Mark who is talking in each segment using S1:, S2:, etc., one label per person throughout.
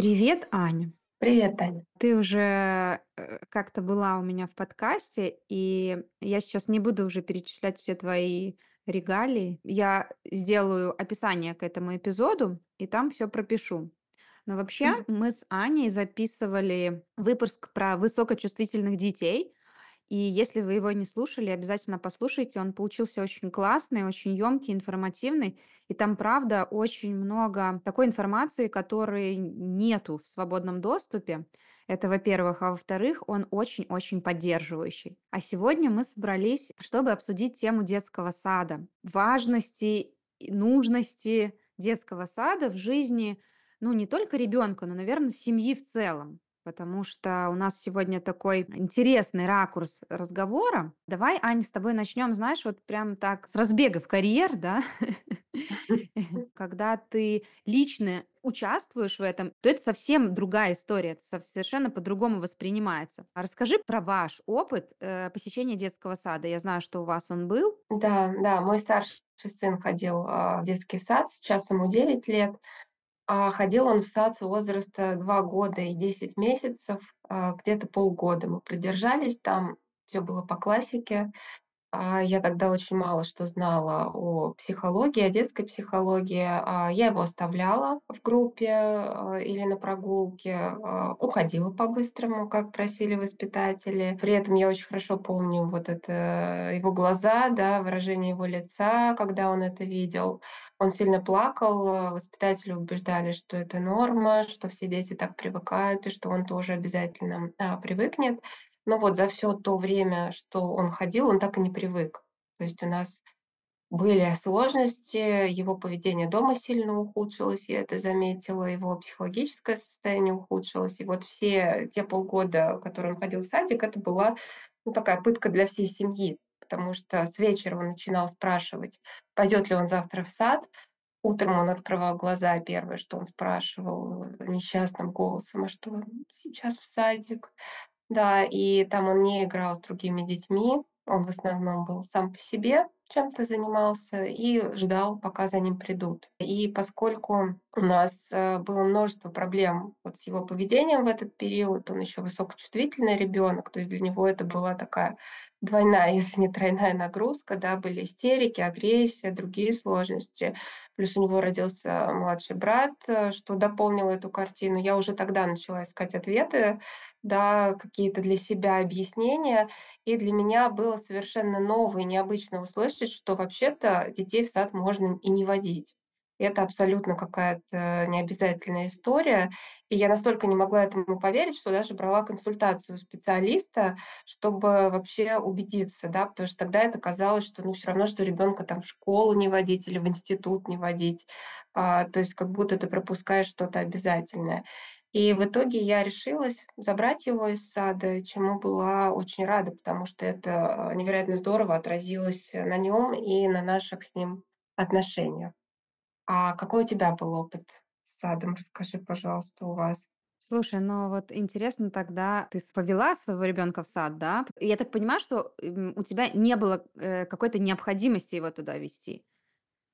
S1: Привет, Аня.
S2: Привет, Таня.
S1: Ты уже э, как-то была у меня в подкасте, и я сейчас не буду уже перечислять все твои регалии. Я сделаю описание к этому эпизоду, и там все пропишу. Но вообще мы с Аней записывали выпуск про высокочувствительных детей, и если вы его не слушали, обязательно послушайте. Он получился очень классный, очень емкий, информативный. И там, правда, очень много такой информации, которой нету в свободном доступе. Это, во-первых. А во-вторых, он очень-очень поддерживающий. А сегодня мы собрались, чтобы обсудить тему детского сада. Важности нужности детского сада в жизни, ну, не только ребенка, но, наверное, семьи в целом. Потому что у нас сегодня такой интересный ракурс разговора. Давай, Аня, с тобой начнем, знаешь, вот прям так с разбега в карьер, да, когда ты лично участвуешь в этом, то это совсем другая история, это со- совершенно по-другому воспринимается. А расскажи про ваш опыт э, посещения детского сада. Я знаю, что у вас он был.
S2: Да, да, мой старший сын ходил, а, в детский сад, сейчас ему 9 лет, ходил он в сад с возраста 2 года и 10 месяцев, а, где-то полгода мы продержались там, все было по классике. А, я тогда очень мало что знала о психологии, о детской психологии. А, я его оставляла в группе, а, или на прогулке, уходила по-быстрому, как просили воспитатели. При этом я очень хорошо помню вот это его глаза, да, выражение его лица, когда он это видел. Он сильно плакал, а, воспитатели убеждали, что это норма, что все дети так привыкают и что он тоже обязательно, привыкнет. Но вот за все то время, что он ходил, он так и не привык. То есть у нас были сложности, его поведение дома сильно ухудшилось, я это заметила, его психологическое состояние ухудшилось. И вот все те полгода, которые он ходил в садик, это была, ну, такая пытка для всей семьи, потому что с вечера он начинал спрашивать, пойдет ли он завтра в сад. Утром он открывал глаза, первое, что он спрашивал, несчастным голосом: "А что, сейчас в садик?" Да, и там он не играл с другими детьми, он в основном был сам по себе, чем-то занимался и ждал, пока за ним придут. И поскольку у нас, э, было множество проблем вот с его поведением в этот период, он еще высокочувствительный ребенок, то есть для него это была такая двойная, если не тройная нагрузка, да, были истерики, агрессия, другие сложности. Плюс у него родился младший брат, э, что дополнило эту картину. Я уже тогда начала искать ответы да, какие-то для себя объяснения. И для меня было совершенно ново и необычно услышать, что вообще-то детей в сад можно и не водить. Это абсолютно какая-то необязательная история. И я настолько не могла этому поверить, что даже брала консультацию у специалиста, чтобы вообще убедиться, да, потому что тогда это казалось, что ну все равно, что ребенка там в школу не водить или в институт не водить. А, то есть как будто ты пропускаешь что-то обязательное. И в итоге я решилась забрать его из сада, чему была очень рада, потому что это, э, невероятно здорово отразилось на нем и на наших с ним отношениях. А какой у тебя был опыт с садом? Расскажи, пожалуйста, у вас.
S1: Слушай, ну вот интересно тогда, ты повела своего ребенка в сад, да? Я так понимаю, что у тебя не было э, какой-то необходимости его туда вести.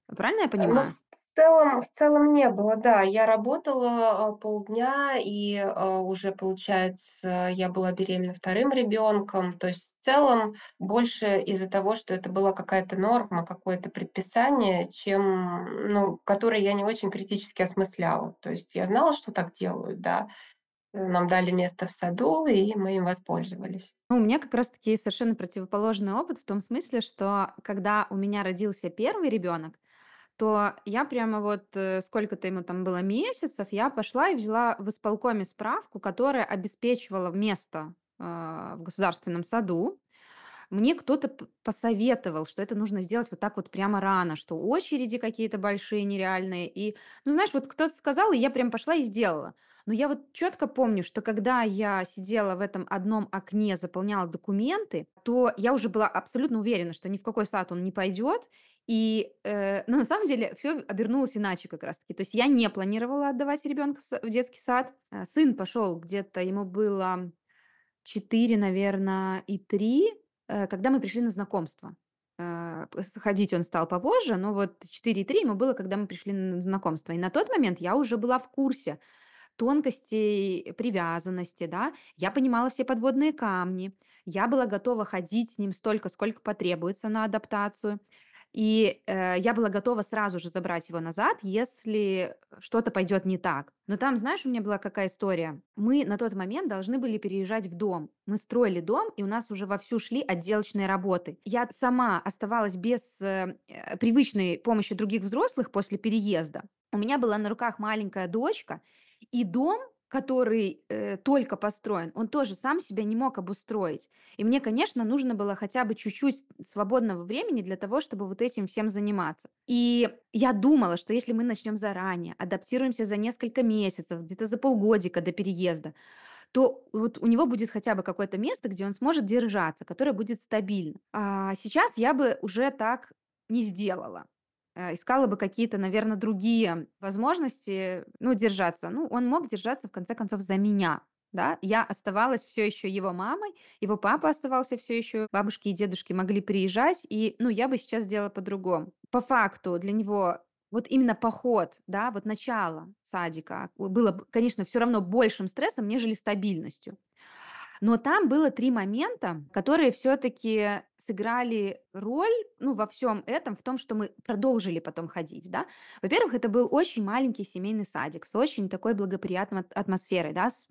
S1: Правильно я
S2: Э, ну,
S1: понимаю?
S2: Целом в целом не было, да. Я работала, а, полдня, и, а, уже, получается, я была беременна вторым ребенком. То есть в целом больше из-за того, что это была какая-то норма, какое-то предписание, чем, ну, которое я не очень критически осмысляла. То есть я знала, что так делают, да. Нам дали место в саду, и мы им воспользовались.
S1: Ну, у меня как раз-таки совершенно противоположный опыт в том смысле, что когда у меня родился первый ребенок, то я прямо вот, э, сколько-то ему там было месяцев, я пошла и взяла в исполкоме справку, которая обеспечивала место а, в государственном саду. Мне кто-то посоветовал, что это нужно сделать вот так вот прямо рано, что очереди какие-то большие, нереальные. И, ну, знаешь, вот кто-то сказал, и я прям пошла и сделала. Но я вот четко помню, что когда я сидела в этом одном окне, заполняла документы, то я уже была абсолютно уверена, что ни в какой сад он не пойдет. И, э, но на самом деле все обернулось иначе как раз таки. То есть я не планировала отдавать ребенка в детский сад. Э, сын пошел где-то, ему было 4, наверное, и 3, э, когда мы пришли на знакомство. Э, ходить он стал попозже, но вот 4 и 3 ему было, когда мы пришли на знакомство. И на тот момент я уже была в курсе, тонкостей привязанности, да. Я понимала все подводные камни. Я была готова ходить с ним столько, сколько потребуется на адаптацию. И, э, я была готова сразу же забрать его назад, если что-то пойдет не так. Но там, знаешь, у меня была какая история? Мы на тот момент должны были переезжать в дом. Мы строили дом, и у нас уже вовсю шли отделочные работы. Я сама оставалась без, э, э, привычной помощи других взрослых после переезда. У меня была на руках маленькая дочка, и дом, который, э, только построен, он тоже сам себя не мог обустроить. И мне, конечно, нужно было хотя бы чуть-чуть свободного времени для того, чтобы вот этим всем заниматься. И я думала, что если мы начнем заранее, адаптируемся за несколько месяцев, где-то за полгодика до переезда, то вот у него будет хотя бы какое-то место, где он сможет держаться, которое будет стабильно. А сейчас я бы уже так не сделала. Э, искала бы какие-то, наверно, другие возможности, ну, держаться. Ну, он мог держаться, в конце концов, за меня, да. Я оставалась всё еще его мамой, его папа оставался всё еще, бабушки и дедушки могли приезжать, и, ну, я бы сейчас сделала по-другому. По факту для него вот именно поход, да, вот начало садика было б, конечно, всё равно большим стрессом, нежели стабильностью. Но там было 3 момента, которые всё-таки сыграли роль, ну, во всём этом, в том, что мы продолжили потом ходить, да. Во-первых, это был очень маленький семейный садик с очень такой благоприятной атмосферой, да, с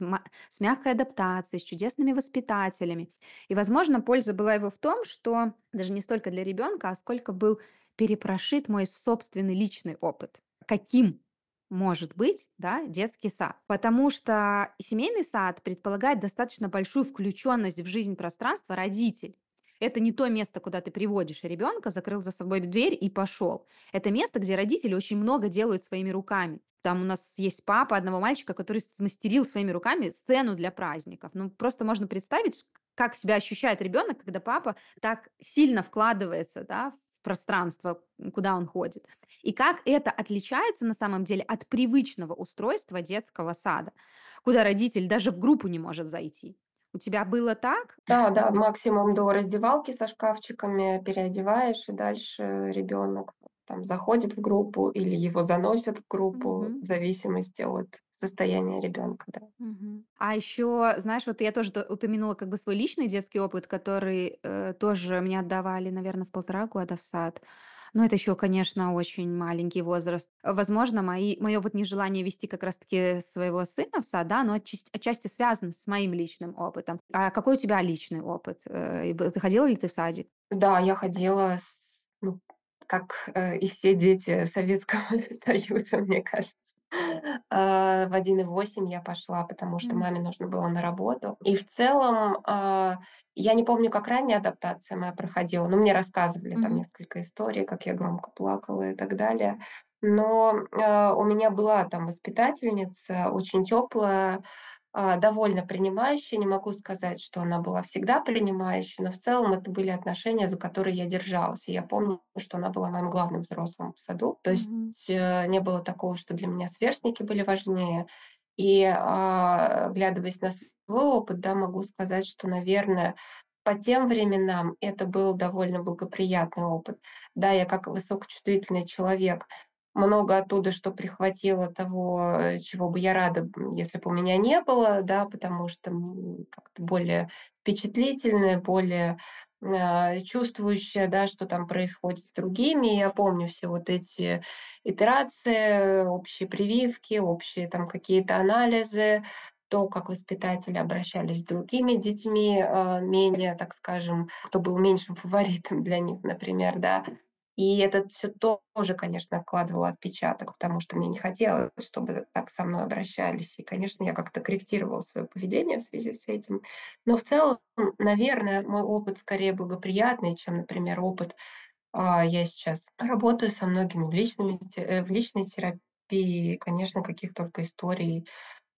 S1: с мягкой адаптацией, с чудесными воспитателями. И, возможно, польза была его в том, что даже не столько для ребёнка, а сколько был перепрошит мой собственный личный опыт. Каким может быть, да, детский сад. Потому что семейный сад предполагает достаточно большую включенность в жизнь пространства родителей. Это не то место, куда ты приводишь ребенка, закрыл за собой дверь и пошел. Это место, где родители очень много делают своими руками. Там у нас есть папа одного мальчика, который смастерил своими руками сцену для праздников. Ну, просто можно представить, как себя ощущает ребенок, когда папа так сильно вкладывается, да, пространство, куда он ходит. И как это отличается на самом деле от привычного устройства детского сада, куда родитель даже в группу не может зайти. У тебя было так?
S2: Да, да, максимум до раздевалки со шкафчиками переодеваешь, и дальше ребенок там заходит в группу или его заносят в группу,
S1: Мгм.
S2: в зависимости от состояния ребенка, да.
S1: А еще, знаешь, вот я тоже упомянула как бы свой личный детский опыт, который, э, тоже мне отдавали, наверно, в 1,5 года в сад. Но это еще, конечно, очень маленький возраст. Возможно, мои моё вот нежелание вести как раз таки своего сына в сад, да, оно отчасть отчасти связано с моим личным опытом. А какой у тебя личный опыт? Э, ты ходила ли ты в садик?
S2: Да, я ходила с ну, как, э, и все дети Советского Союза, мне кажется. А, в 1,8 я пошла, потому что маме нужно было на работу. И в целом, а, я не помню, как ранняя адаптация моя проходила, но мне рассказывали там несколько историй, как я громко плакала и так далее. Но, а, у меня была там воспитательница очень тёплая, а, довольно принимающая. Не могу сказать, что она была всегда принимающей, но в целом это были отношения, за которые я держалась. И я помню, что она была моим главным взрослым в саду. То есть, э, не было такого, что для меня сверстники были важнее. И, а, оглядываясь на свой опыт, да, могу сказать, что, наверное, по тем временам это был довольно благоприятный опыт. Да, я как высокочувствительный человек много оттуда что прихватила того, э, чего бы я рада, если бы у меня не было, да, потому что, как-то более впечатлительная, более, а, чувствующая, да, что там происходит с другими. Я помню все вот эти итерации, общие прививки, общие там какие-то анализы, то, как воспитатели обращались с другими детьми, а, менее, так скажем, кто был меньшим фаворитом для них, например, да. И это всё тоже, конечно, откладывало отпечаток, потому что мне не хотелось, чтобы так со мной обращались. И, конечно, я как-то корректировала своё поведение в связи с этим. Но в целом, наверное, мой опыт скорее благоприятный, чем, например, опыт а, я сейчас работаю со многими в личными э, в личной терапии. Конечно, каких только историй,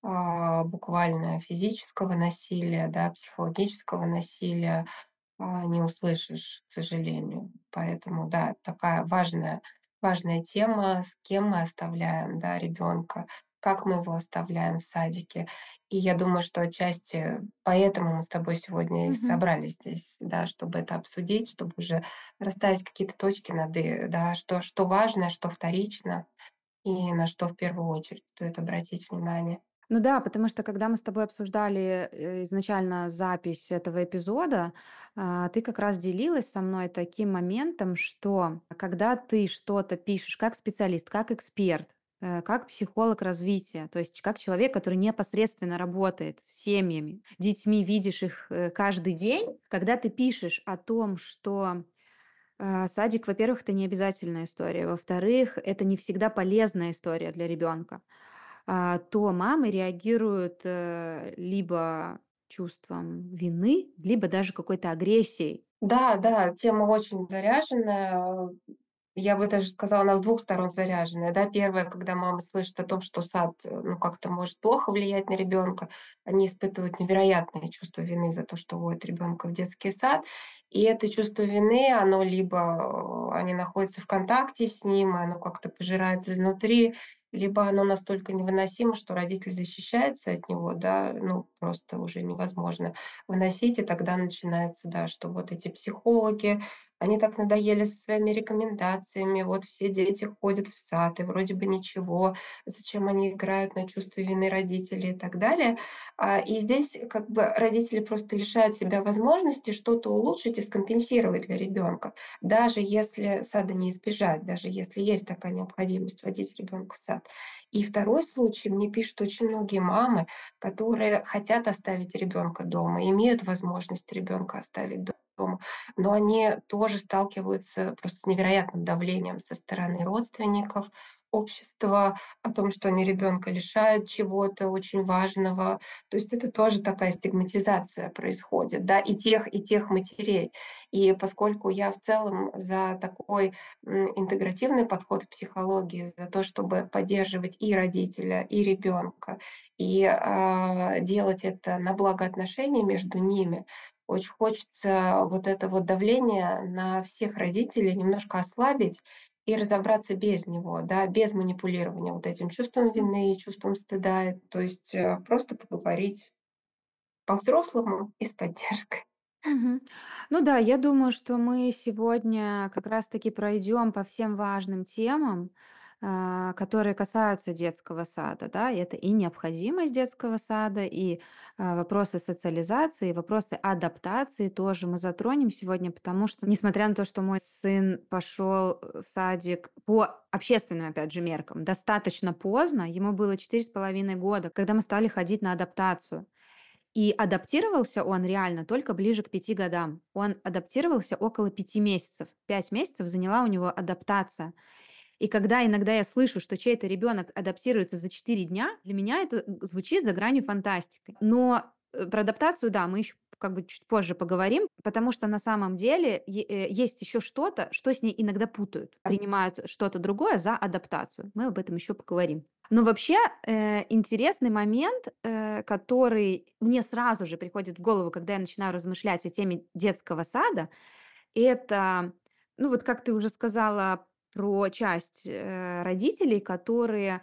S2: а, буквально физического насилия, да, психологического насилия, не услышишь, к сожалению. Поэтому да, такая важная важная тема, с кем мы оставляем, да, ребёнка, как мы его оставляем в садике. И я думаю, что отчасти поэтому мы с тобой сегодня и
S1: Мгм.
S2: собрались здесь, да, чтобы это обсудить, чтобы уже расставить какие-то точки над "и", да, что что важно, что вторично и на что в первую очередь стоит обратить внимание.
S1: Ну да, потому что когда мы с тобой обсуждали э, изначально запись этого эпизода, а, ты как раз делилась со мной таким моментом, что когда ты что-то пишешь как специалист, как эксперт, э, как психолог развития, то есть как человек, который непосредственно работает с семьями, детьми, видишь их э, каждый день, когда ты пишешь о том, что садик, во-первых, это не обязательная история, во-вторых, это не всегда полезная история для ребенка а, то мамы реагируют, э, либо чувством вины, либо даже какой-то агрессией.
S2: Да, да, тема очень заряженная. Я бы даже сказала, она с двух сторон заряженная, да. Первое, когда мама слышит о том, что сад, э, ну, как-то может плохо влиять на ребенка, они испытывают невероятное чувство вины за то, что вводят ребенка в детский сад. И это чувство вины, оно либо, э, они находятся в контакте с ним, оно как-то пожирает изнутри, либо оно настолько невыносимо, что родитель защищается от него, да, ну, просто уже невозможно выносить. И тогда начинается, да, что вот эти психологи, они так надоели со своими рекомендациями, вот все дети ходят в сад, и вроде бы ничего, зачем они играют на чувстве вины родителей и так далее. А, и здесь как бы родители просто лишают себя возможности что-то улучшить и скомпенсировать для ребенка, даже если сада не избежать, даже если есть такая необходимость водить ребенка в сад. И второй случай, мне пишут очень многие мамы, которые хотят оставить ребенка дома, имеют возможность ребенка оставить дома, но они тоже сталкиваются просто с невероятным давлением со стороны родственников, общества, о том, что они ребенка лишают чего-то очень важного. То есть это тоже такая стигматизация происходит, да, и тех, и тех матерей. И поскольку я в целом за такой интегративный подход в психологии, за то, чтобы поддерживать и родителя, и ребенка, и а, делать это на благо отношений между ними, очень хочется вот это вот давление на всех родителей немножко ослабить и разобраться без него, да, без манипулирования вот этим чувством вины, чувством стыда. То есть э, просто поговорить по-взрослому и с поддержкой.
S1: Мгм. Ну да, я думаю, что мы сегодня как раз-таки пройдем по всем важным темам, которые касаются детского сада, да, и это и необходимость детского сада, и а, вопросы социализации, и вопросы адаптации тоже мы затронем сегодня, потому что, несмотря на то, что мой сын пошел в садик по общественным, опять же, меркам, достаточно поздно, ему было четыре с половиной года, когда мы стали ходить на адаптацию. И адаптировался он реально только ближе к пяти годам. Он адаптировался около пяти месяцев. Пять месяцев заняла у него адаптация. И когда иногда я слышу, что чей-то ребенок адаптируется за 4 дня, для меня это звучит за гранью фантастики. Но э, про адаптацию, да, мы еще как бы чуть позже поговорим, потому что на самом деле э, есть еще что-то, что с ней иногда путают, принимают что-то другое за адаптацию. Мы об этом еще поговорим. Но вообще э, интересный момент, э, который мне сразу же приходит в голову, когда я начинаю размышлять о теме детского сада, это, ну вот как ты уже сказала про часть э, родителей, которые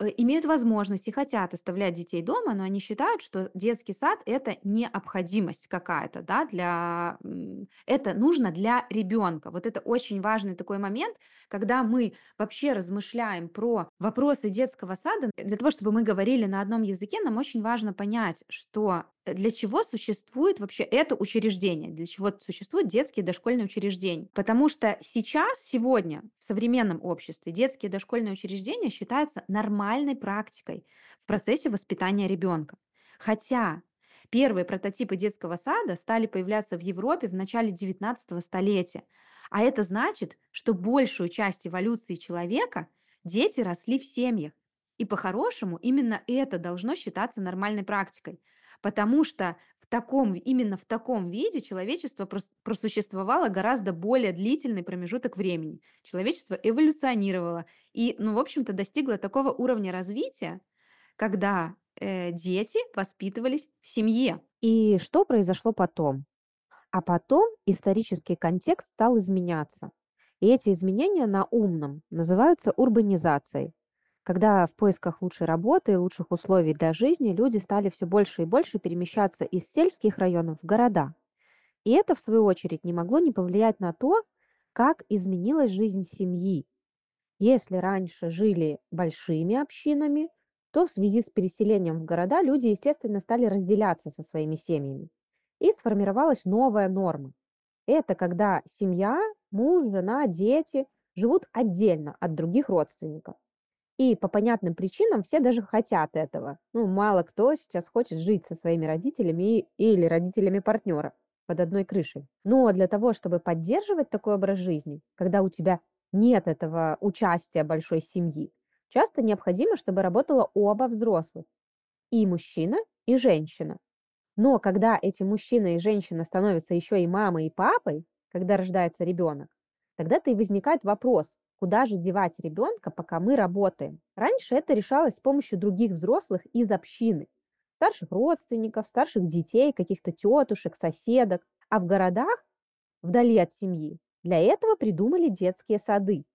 S1: э, имеют возможность и хотят оставлять детей дома, но они считают, что детский сад это необходимость какая-то, да, для это нужно для ребенка. Вот это очень важный такой момент, когда мы вообще размышляем про вопросы детского сада, для того, чтобы мы говорили на одном языке, нам очень важно понять, что для чего существует вообще это учреждение, для чего существуют детские дошкольные учреждения. Потому что сейчас, сегодня, в современном обществе детские дошкольные учреждения считаются нормальной практикой в процессе воспитания ребенка. Хотя первые прототипы детского сада стали появляться в Европе в начале XIX столетия. А это значит, что большую часть эволюции человека дети росли в семьях. И по-хорошему именно это должно считаться нормальной практикой. Потому что в таком, именно в таком виде человечество прос- просуществовало гораздо более длительный промежуток времени. Человечество эволюционировало и, ну, в общем-то, достигло такого уровня развития, когда э, дети воспитывались в семье.
S3: И что произошло потом? А потом исторический контекст стал изменяться. И эти изменения на умном называются урбанизацией. Когда в поисках лучшей работы и лучших условий для жизни люди стали все больше и больше перемещаться из сельских районов в города. И это, в свою очередь, не могло не повлиять на то, как изменилась жизнь семьи. Если раньше жили большими общинами, то в связи с переселением в города люди, естественно, стали разделяться со своими семьями. И сформировалась новая норма. Это когда семья, муж, жена, дети живут отдельно от других родственников. И по понятным причинам все даже хотят этого. Ну, мало кто сейчас хочет жить со своими родителями или родителями партнера под одной крышей. Но для того, чтобы поддерживать такой образ жизни, когда у тебя нет этого участия большой семьи, часто необходимо, чтобы работало оба взрослых. И мужчина, и женщина. Но когда эти мужчина и женщина становятся еще и мамой, и папой, когда рождается ребенок, тогда-то и возникает вопрос, куда же девать ребенка, пока мы работаем. Раньше это решалось с помощью других взрослых из общины, старших родственников, старших детей, каких-то тетушек, соседок. А в городах, вдали от семьи, для этого придумали детские сады.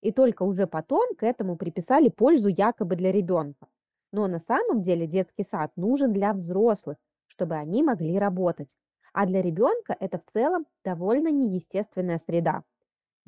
S3: И только уже потом к этому приписали пользу якобы для ребенка. Но на самом деле детский сад нужен для взрослых, чтобы они могли работать. А для ребенка это в целом довольно неестественная среда.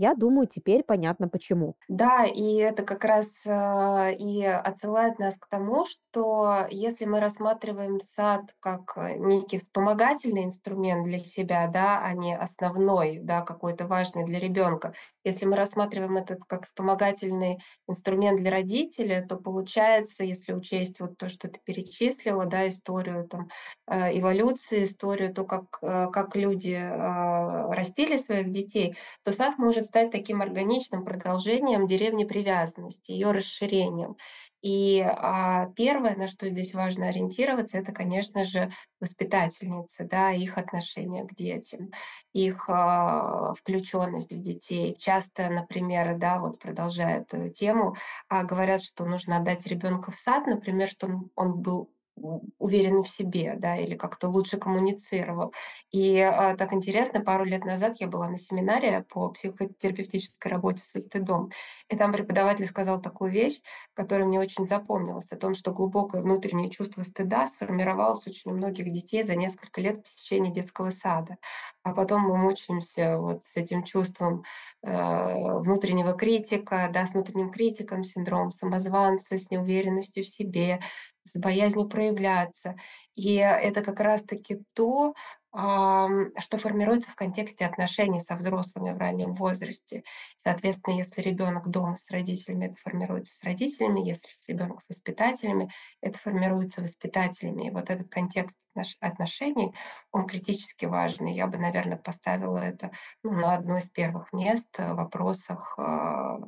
S3: Я думаю, теперь понятно почему.
S2: Да, и это как раз а, и отсылает нас к тому, что если мы рассматриваем сад как э, некий вспомогательный инструмент для себя, да, а не основной, да, какой-то важный для ребенка, если мы рассматриваем этот как вспомогательный инструмент для родителя, то получается, если учесть вот то, что ты перечислила, да, историю там э, эволюции, историю, то, как, э, как люди э, растили своих детей, то сад может стать таким органичным продолжением деревни привязанности, ее расширением. И а, первое, на что здесь важно ориентироваться, это, конечно же, воспитательницы, да, их отношение к детям, их а, включенность в детей. Часто, например, да, вот продолжая эту тему, а, говорят, что нужно отдать ребенка в сад, например, что он, он был уверенный в себе, да, или как-то лучше коммуницировал. И а, так интересно, пару лет назад я была на семинаре по психотерапевтической работе со стыдом, и там преподаватель сказал такую вещь, которая мне очень запомнилась, о том, что глубокое внутреннее чувство стыда сформировалось очень у многих детей за несколько лет посещения детского сада. А потом мы мучаемся вот с этим чувством внутреннего критика, да, с внутренним критиком, синдром самозванца, с неуверенностью в себе, с боязнью проявляться. И это как раз-таки то, что формируется в контексте отношений со взрослыми в раннем возрасте. Соответственно, если ребенок дома с родителями, это формируется с родителями, если ребенок с воспитателями, это формируется воспитателями. И вот этот контекст отношений, он критически важный. Я бы, наверное, поставила это ну, на одно из первых мест в вопросах а,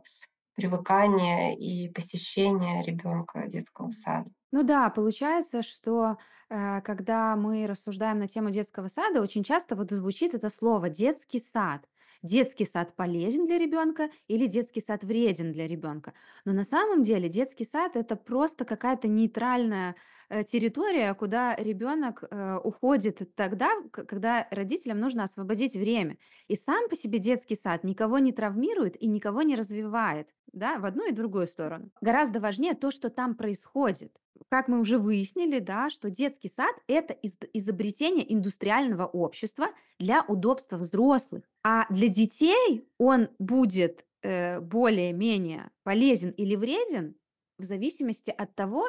S2: привыкания и посещения ребенка детского сада.
S1: Ну да, получается, что, э, когда мы рассуждаем на тему детского сада, очень часто вот звучит это слово детский сад. Детский сад полезен для ребенка или детский сад вреден для ребенка. Но на самом деле детский сад это просто какая-то нейтральная э, территория, куда ребенок э, уходит тогда, когда родителям нужно освободить время. И сам по себе детский сад никого не травмирует и никого не развивает, да, в одну и другую сторону. Гораздо важнее то, что там происходит как мы уже выяснили, да, что детский сад– это изобретение индустриального общества для удобства взрослых. А для детей он будет э, более-менее полезен или вреден в зависимости от того,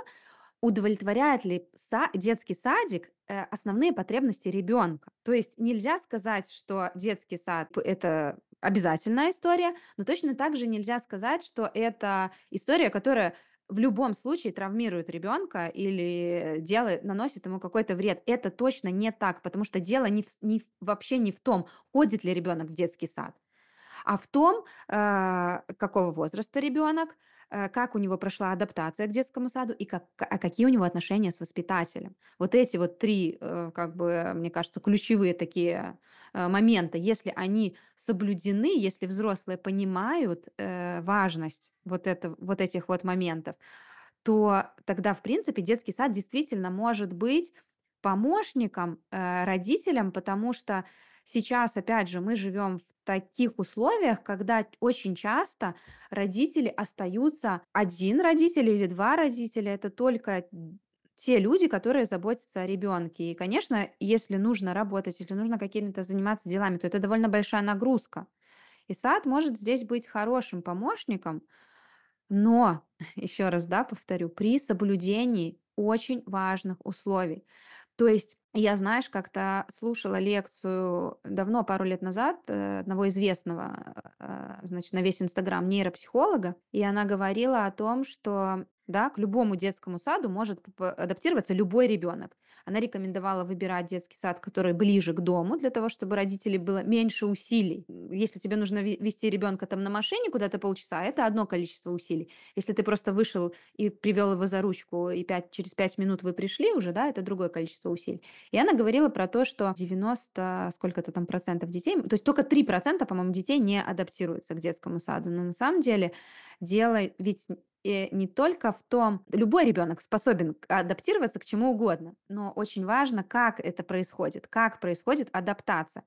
S1: удовлетворяет ли са- детский садик э, основные потребности ребенка. То есть нельзя сказать, что детский сад это обязательная история, но точно так же нельзя сказать, что это история, которая в любом случае травмирует ребенка или делает, наносит ему какой-то вред. Это точно не так, потому что дело не в, не вообще не в том, ходит ли ребенок в детский сад, а в том, э, какого возраста ребенок, как у него прошла адаптация к детскому саду и как, а какие у него отношения с воспитателем. Вот эти вот три, э, как бы, мне кажется, ключевые такие э, момента, если они соблюдены, если взрослые понимают э, важность вот, это, вот этих вот моментов, то тогда, в принципе, детский сад действительно может быть помощником э, родителям, потому что сейчас, опять же, мы живем в таких условиях, когда очень часто родители остаются один родитель или два родителя, это только те люди, которые заботятся о ребенке. И, конечно, если нужно работать, если нужно какими-то заниматься делами, то это довольно большая нагрузка. И сад может здесь быть хорошим помощником, Но, еще раз, да, повторю, при соблюдении очень важных условий. То есть я, знаешь, как-то слушала лекцию давно, пару лет назад, э, одного известного, э, значит, на весь Инстаграм нейропсихолога, и она говорила о том, что да, к любому детскому саду может адаптироваться любой ребенок. Она рекомендовала выбирать детский сад, который ближе к дому, для того, чтобы родителей было меньше усилий. Если тебе нужно ве- вести ребенка там на машине куда-то полчаса, это одно количество усилий. Если ты просто вышел и привел его за ручку, и пять, через пять минут вы пришли уже, да, это другое количество усилий. И она говорила про то, что 90 сколько-то там процентов детей, то есть только 3 процента, по-моему, детей не адаптируются к детскому саду. Но на самом деле дело ведь э, не только в том, любой ребенок способен адаптироваться к чему угодно, но очень важно, как это происходит, как происходит адаптация.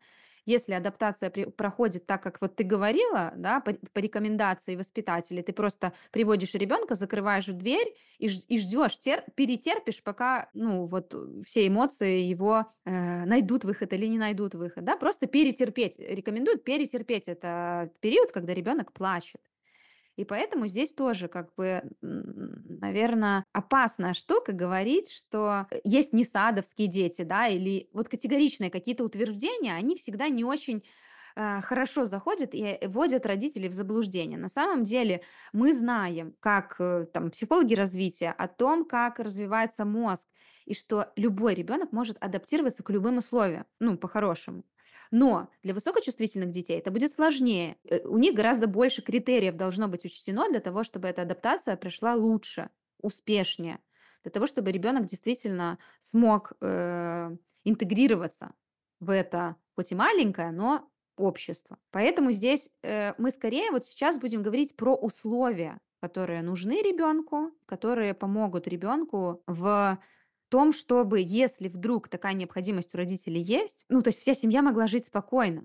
S1: Если адаптация при- проходит так, как вот ты говорила, да, по, по рекомендации воспитателей, ты просто приводишь ребенка, закрываешь дверь и, и ждешь, тер, перетерпишь, пока, ну, вот э, все эмоции его э, найдут выход или не найдут выход, да, просто перетерпеть. Рекомендуют перетерпеть это период, когда ребенок плачет. И поэтому здесь тоже, как бы, наверное, опасная штука говорить, что э, есть не садовские дети, да, или вот категоричные какие-то утверждения, они всегда не очень э, хорошо заходят и вводят родителей в заблуждение. На самом деле мы знаем, как э, там психологи развития, о том, как развивается мозг, и что любой ребенок может адаптироваться к любым условиям, ну, по-хорошему. Но для высокочувствительных детей это будет сложнее. Э, У них гораздо больше критериев должно быть учтено для того, чтобы эта адаптация пришла лучше, успешнее, для того, чтобы ребенок действительно смог э, интегрироваться в это, хоть и маленькое, но общество. Поэтому здесь э, мы скорее вот сейчас будем говорить про условия, которые нужны ребенку, которые помогут ребенку в том, чтобы, если вдруг такая необходимость у родителей есть, ну, то есть вся семья могла жить спокойно,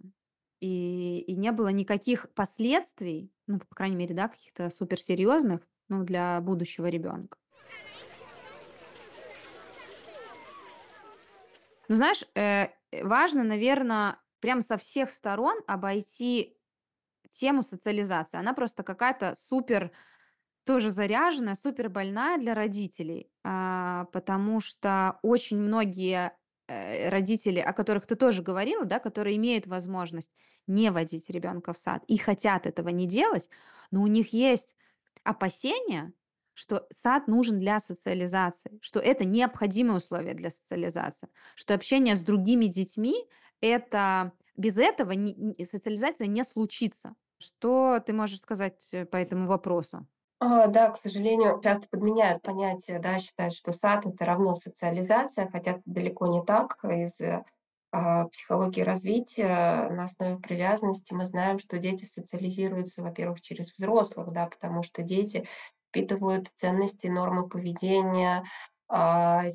S1: и, и не было никаких последствий, ну, по крайней мере, да, каких-то суперсерьезных, ну, для будущего ребенка. Ну, знаешь, э, важно, наверное, прям со всех сторон обойти тему социализации. Она просто какая-то супер тоже заряженная, супер больная для родителей, а, потому что очень многие э, родители, о которых ты тоже говорила, да, которые имеют возможность не водить ребенка в сад и хотят этого не делать, но у них есть опасения, что сад нужен для социализации, что это необходимое условие для социализации, что общение с другими детьми это без этого социализация не случится. Что ты можешь сказать э, по этому вопросу?
S2: А, да, к сожалению, часто подменяют понятие, да, считают, что сад- это равно социализация, хотя это далеко не так. Из, э, а, психологии развития на основе привязанности мы знаем, что дети социализируются, во-первых, через взрослых, да, потому что дети впитывают ценности, нормы поведения,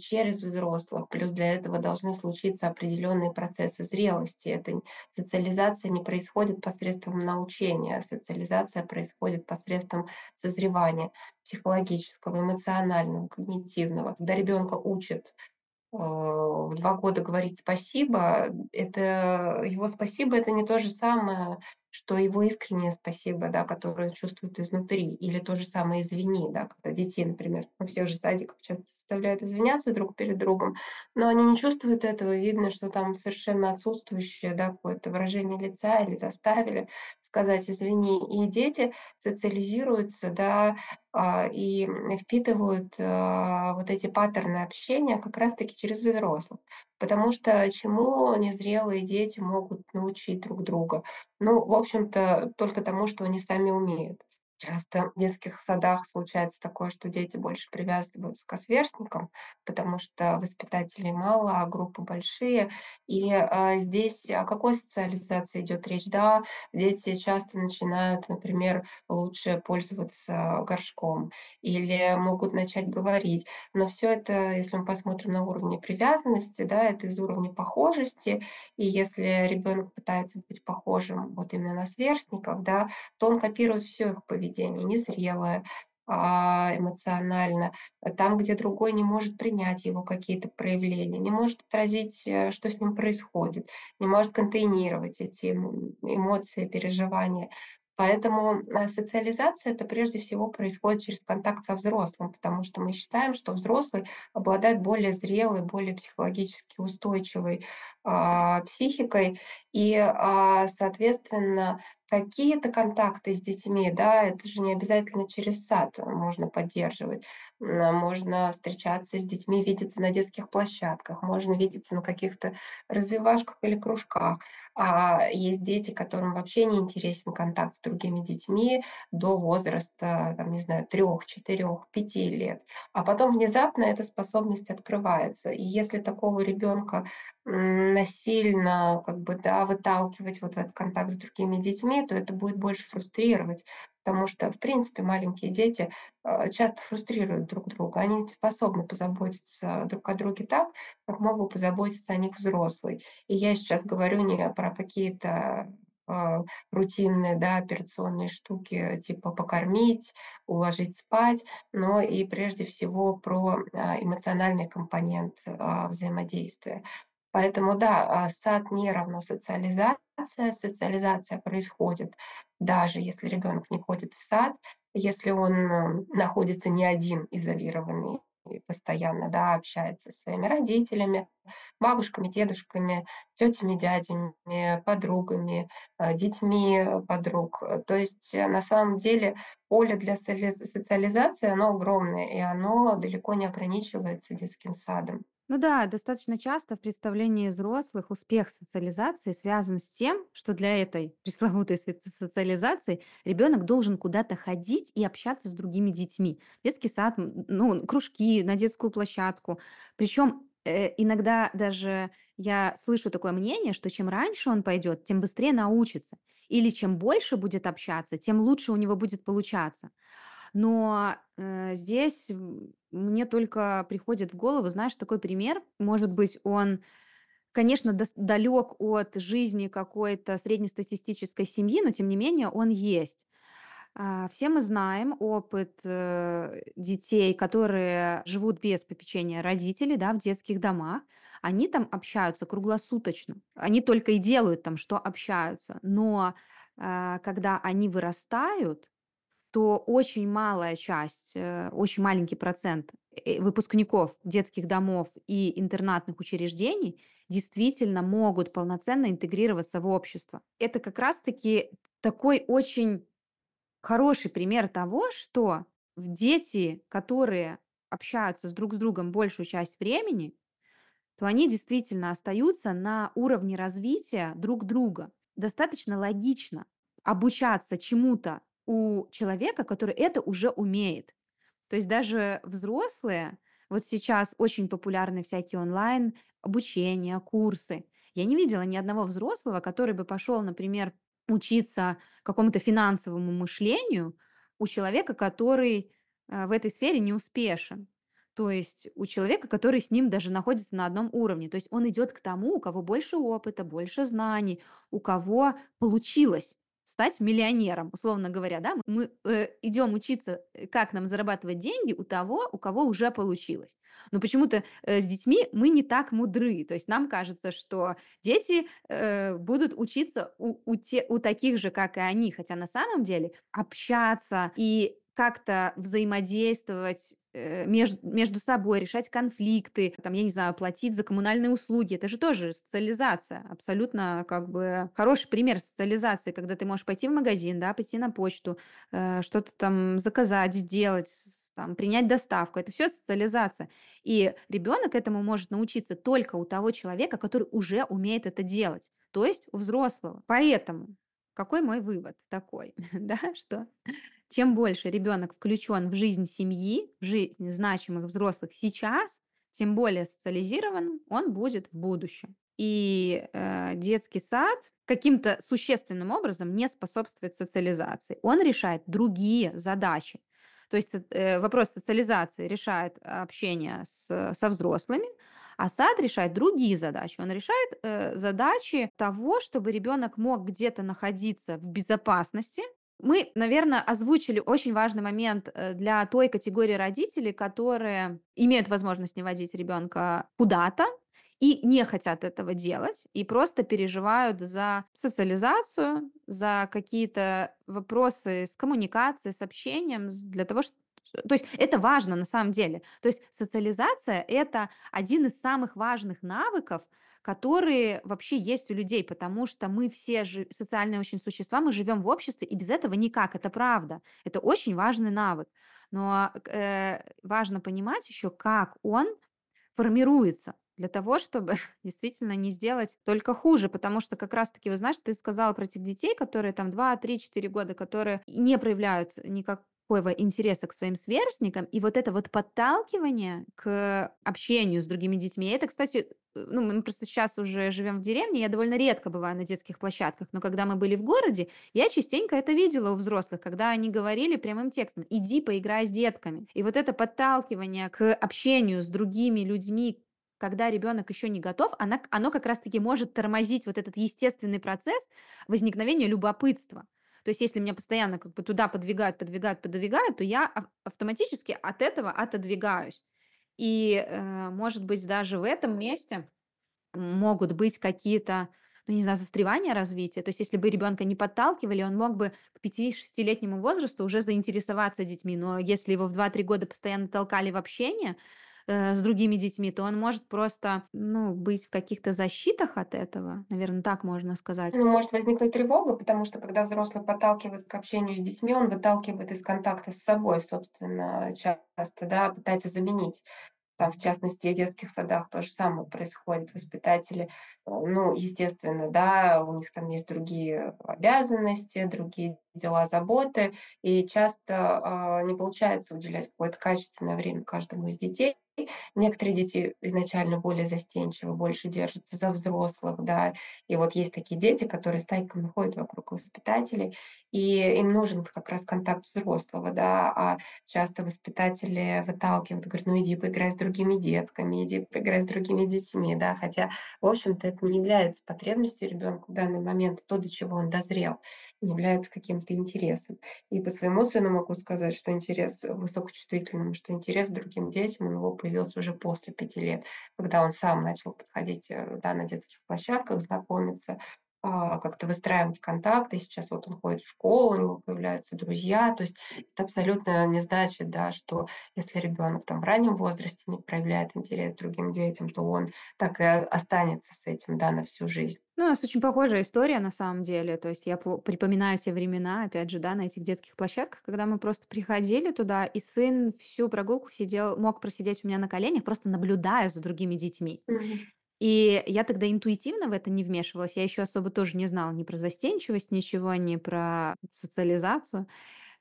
S2: через взрослых. Плюс для этого должны случиться определенные процессы зрелости. Это социализация не происходит посредством научения, а социализация происходит посредством созревания психологического, эмоционального, когнитивного. Когда ребенка учат э, в 2 года говорить спасибо, это его спасибо- это не то же самое, что его искреннее спасибо, да, которое он чувствует изнутри, или то же самое "извини", да, когда детей, например, ну, в тех же садиках часто заставляют извиняться друг перед другом, но они не чувствуют этого. Видно, что там совершенно отсутствующее, да, какое-то выражение лица или заставили сказать "извини". И дети социализируются, да, а, и, впитывают, а, вот эти паттерны общения как раз таки через взрослых. Потому что чему незрелые дети могут научить друг друга? Ну, в общем-то, только тому, что они сами умеют. Часто в детских садах случается такое, что дети больше привязываются к сверстникам, потому что воспитателей мало, а группы большие. И, а, здесь о какой социализации идет речь? Да, дети часто начинают, например, лучше пользоваться горшком или могут начать говорить. Но все это, если мы посмотрим на уровне привязанности, да, это из уровня похожести. И если ребенок пытается быть похожим вот именно на сверстников, да, то он копирует все их поведение, незрелое, а, эмоционально. А Там, где другой не может принять его какие-то проявления, не может отразить, э, что с ним происходит, не может контейнировать эти эмоции, переживания. Поэтому э, социализация это прежде всего происходит через контакт со взрослым, потому что мы считаем, что взрослый обладает более зрелой, более психологически устойчивой а, психикой, и, а, соответственно, какие-то контакты с детьми, да, это же не обязательно через сад можно поддерживать. Можно встречаться с детьми, видеться на детских площадках, можно видеться на каких-то развивашках или кружках. А есть дети, которым вообще не интересен контакт с другими детьми до возраста, там, не знаю, трех, четырех, пяти лет. А потом внезапно эта способность открывается. И если такого ребенка насильно как бы, да, выталкивать вот в этот контакт с другими детьми, то это будет больше фрустрировать. Потому что, в принципе, маленькие дети э, часто фрустрируют друг друга. Они способны позаботиться друг о друге так, как мог бы позаботиться о них взрослый. И я сейчас говорю не про какие-то э, рутинные, да, операционные штуки, типа покормить, уложить спать, но и прежде всего про э, эмоциональный компонент взаимодействия. Поэтому да, сад не равно социализация. Социализация происходит даже если ребенок не ходит в сад, если он находится не один изолированный и постоянно да, общается со своими родителями, бабушками, дедушками, тетями, дядями, подругами, э, детьми подруг. То есть э, на самом деле поле для социализации, оно огромное, и оно далеко не ограничивается детским садом.
S1: Ну да, достаточно часто в представлении взрослых успех социализации связан с тем, что для этой пресловутой социализации ребенок должен куда-то ходить и общаться с другими детьми. Детский сад, ну, кружки, на детскую площадку. Причем э, иногда даже я слышу такое мнение, что чем раньше он пойдет, тем быстрее научится. Или чем больше будет общаться, тем лучше у него будет получаться. Но э, здесь мне только приходит в голову, знаешь, такой пример. Может быть, он, конечно, далек от жизни какой-то среднестатистической семьи, но тем не менее он есть. А, Все мы знаем опыт э, детей, которые живут без попечения родителей, да, в детских домах. Они там общаются круглосуточно. Они только и делают там, что общаются. Но а, когда они вырастают, то очень малая часть, э, очень маленький процент э, выпускников детских домов и интернатных учреждений действительно могут полноценно интегрироваться в общество. Это как раз-таки такой очень хороший пример того, что дети, которые общаются с друг с другом большую часть времени, то они действительно остаются на уровне развития друг друга. Достаточно логично обучаться чему-то у человека, который это уже умеет. То есть даже взрослые, вот сейчас очень популярны всякие онлайн обучения, курсы. Я не видела ни одного взрослого, который бы пошел, например, учиться какому-то финансовому мышлению у человека, который э, в этой сфере не успешен. То есть у человека, который с ним даже находится на одном уровне. То есть он идет к тому, у кого больше опыта, больше знаний, у кого получилось стать миллионером, условно говоря, да, мы э, идем учиться, э, как нам зарабатывать деньги у того, у кого уже получилось. Но почему-то э, с детьми мы не так мудры, то есть нам кажется, что дети э, будут учиться у, у, те, у таких же, как и они, хотя на самом деле общаться и как-то взаимодействовать между, между собой, решать конфликты, там, я не знаю, платить за коммунальные услуги. Это же тоже социализация. Абсолютно как бы хороший пример социализации, когда ты можешь пойти в магазин, да, пойти на почту, э, что-то там заказать, сделать, там, принять доставку. Это все социализация. И ребенок этому может научиться только у того человека, который уже умеет это делать, то есть у взрослого. Поэтому какой мой вывод такой, да, что чем больше ребенок включен в жизнь семьи, в жизнь значимых взрослых сейчас, тем более социализирован он будет в будущем. И э, детский сад каким-то существенным образом не способствует социализации. Он решает другие задачи. То есть э, вопрос социализации решает общение с, со взрослыми, а сад решает другие задачи. Он решает э, задачи того, чтобы ребенок мог где-то находиться в безопасности, мы, наверное, озвучили очень важный момент э, для той категории родителей, которые имеют возможность не водить ребенка куда-то и не хотят этого делать, и просто переживают за социализацию, за какие-то вопросы с коммуникацией, с общением, для того, чтобы то есть это важно на самом деле. То есть социализация– это один из самых важных навыков, которые вообще есть у людей, потому что мы все же социальные очень существа, мы живем в обществе, и без этого никак, это правда. Это очень важный навык. Но э, важно понимать еще, как он формируется для того, чтобы действительно не сделать только хуже. Потому что как раз-таки, вы знаешь, ты сказала про этих детей, которые там 2, 3, 4 года, которые не проявляют никакого интереса к своим сверстникам, и вот это вот подталкивание к общению с другими детьми. Это, кстати, э, ну, мы просто сейчас уже живем в деревне, я довольно редко бываю на детских площадках, но когда мы были в городе, я частенько это видела у взрослых, когда они говорили прямым текстом, иди поиграй с детками. И вот это подталкивание к общению с другими людьми, когда ребенок еще не готов, она, оно как раз-таки может тормозить вот этот естественный процесс возникновения любопытства. То есть, если меня постоянно как бы туда подвигают, подвигают, подвигают, то я ав- автоматически от этого отодвигаюсь. И, э, может быть, даже в этом месте могут быть какие-то, ну, не знаю, застревания развития. То есть, если бы ребенка не подталкивали, он мог бы к пяти-шестилетнему возрасту уже заинтересоваться детьми. Но если его в два-три года постоянно толкали в общение э, с другими детьми, то он может просто, ну, быть в каких-то защитах от этого. Наверное, так можно сказать.
S2: Ну, может возникнуть тревога, потому что когда взрослый подталкивает к общению с детьми, он выталкивает из контакта с собой, собственно, часто, да, пытается заменить. Там, в частности, в детских садах то же самое происходит. Воспитатели, э, ну, естественно, да, у них там есть другие обязанности, другие дела, заботы, и часто а, не получается уделять какое-то качественное время каждому из детей. Некоторые дети изначально более застенчивы, больше держатся за взрослых, да, и вот есть такие дети, которые стайками ходят вокруг воспитателей, и им нужен как раз контакт взрослого, да, а часто воспитатели выталкивают, говорят, ну иди поиграй с другими детками, иди поиграй с другими детьми, да, хотя, в общем-то, это не является потребностью ребенка в данный момент, то, до чего он дозрел, является каким-то интересом. И по своему сыну могу сказать, что интерес высокочувствительным, что интерес к другим детям у него появился уже после пяти лет, когда он сам начал подходить э, да, на детских площадках, знакомиться, как-то выстраивать контакты. Сейчас вот он ходит в школу, у него появляются друзья. То есть это абсолютно не значит, да, что если ребенок там в раннем возрасте не проявляет интерес к другим детям, то он так и останется с этим да, на всю жизнь.
S1: Ну, у нас очень похожая история на самом деле. То есть я по- припоминаю те времена, опять же, да, на этих детских площадках, когда мы просто приходили туда, и сын всю прогулку сидел, мог просидеть у меня на коленях, просто наблюдая за другими детьми.
S2: Мгм.
S1: И я тогда интуитивно в это не вмешивалась. Я еще особо тоже не знала ни про застенчивость, ничего, ни про социализацию.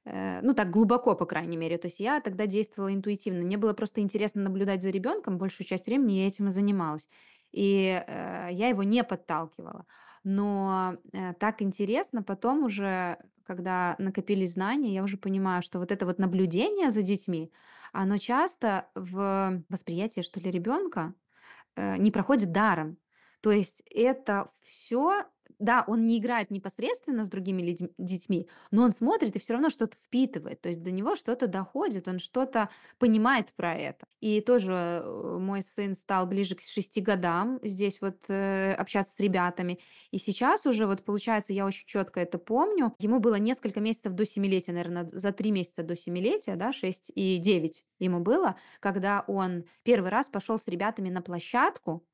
S1: Э, Ну, так глубоко, по крайней мере. То есть я тогда действовала интуитивно. Мне было просто интересно наблюдать за ребенком. Большую часть времени я этим и занималась. И э, я его не подталкивала. Но э, так интересно потом уже, когда накопились знания, я уже понимаю, что вот это вот наблюдение за детьми, оно часто в восприятии, что ли, ребенка не проходит даром. То есть это все, да, он не играет непосредственно с другими людьми- детьми, но он смотрит и все равно что-то впитывает. То есть до него что-то доходит, он что-то понимает про это. И тоже э, мой сын стал ближе к шести годам здесь вот э, общаться с ребятами. И сейчас уже вот получается, я очень четко это помню, ему было несколько месяцев до семилетия, наверное, за три месяца до семилетия, да, шесть и девять ему было, когда он первый раз пошел с ребятами на площадку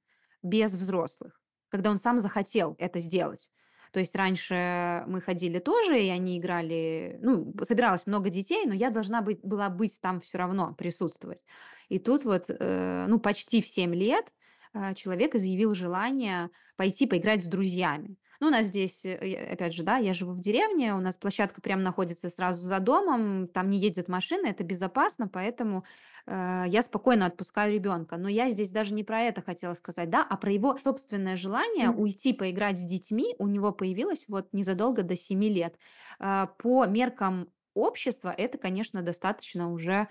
S1: без взрослых, когда он сам захотел это сделать. То есть раньше мы ходили тоже, и они играли, ну, собиралось много детей, но я должна быть, была быть там все равно, присутствовать. И тут вот, э, ну, почти в 7 лет э, человек изъявил желание пойти поиграть с друзьями. Ну, у нас здесь, э, опять же, да, я живу в деревне, у нас площадка прямо находится сразу за домом, там не ездят машины, это безопасно, поэтому э, я спокойно отпускаю ребенка. Но я здесь даже не про это хотела сказать, да, а про его собственное желание
S2: Мгм.
S1: уйти поиграть с детьми у него появилось вот незадолго до семи лет. А, По меркам общества это, конечно, достаточно уже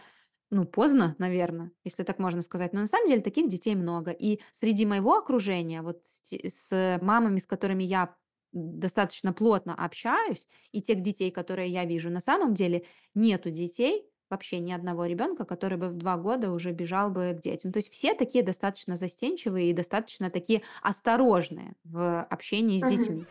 S1: ну, поздно, наверное, если так можно сказать. Но на самом деле таких детей много. И среди моего окружения, вот с мамами, с которыми я достаточно плотно общаюсь, и тех детей, которые я вижу, на самом деле нету детей, вообще ни одного ребенка, который бы в 2 года уже бежал бы к детям. То есть все такие достаточно застенчивые и достаточно такие осторожные в общении с детьми.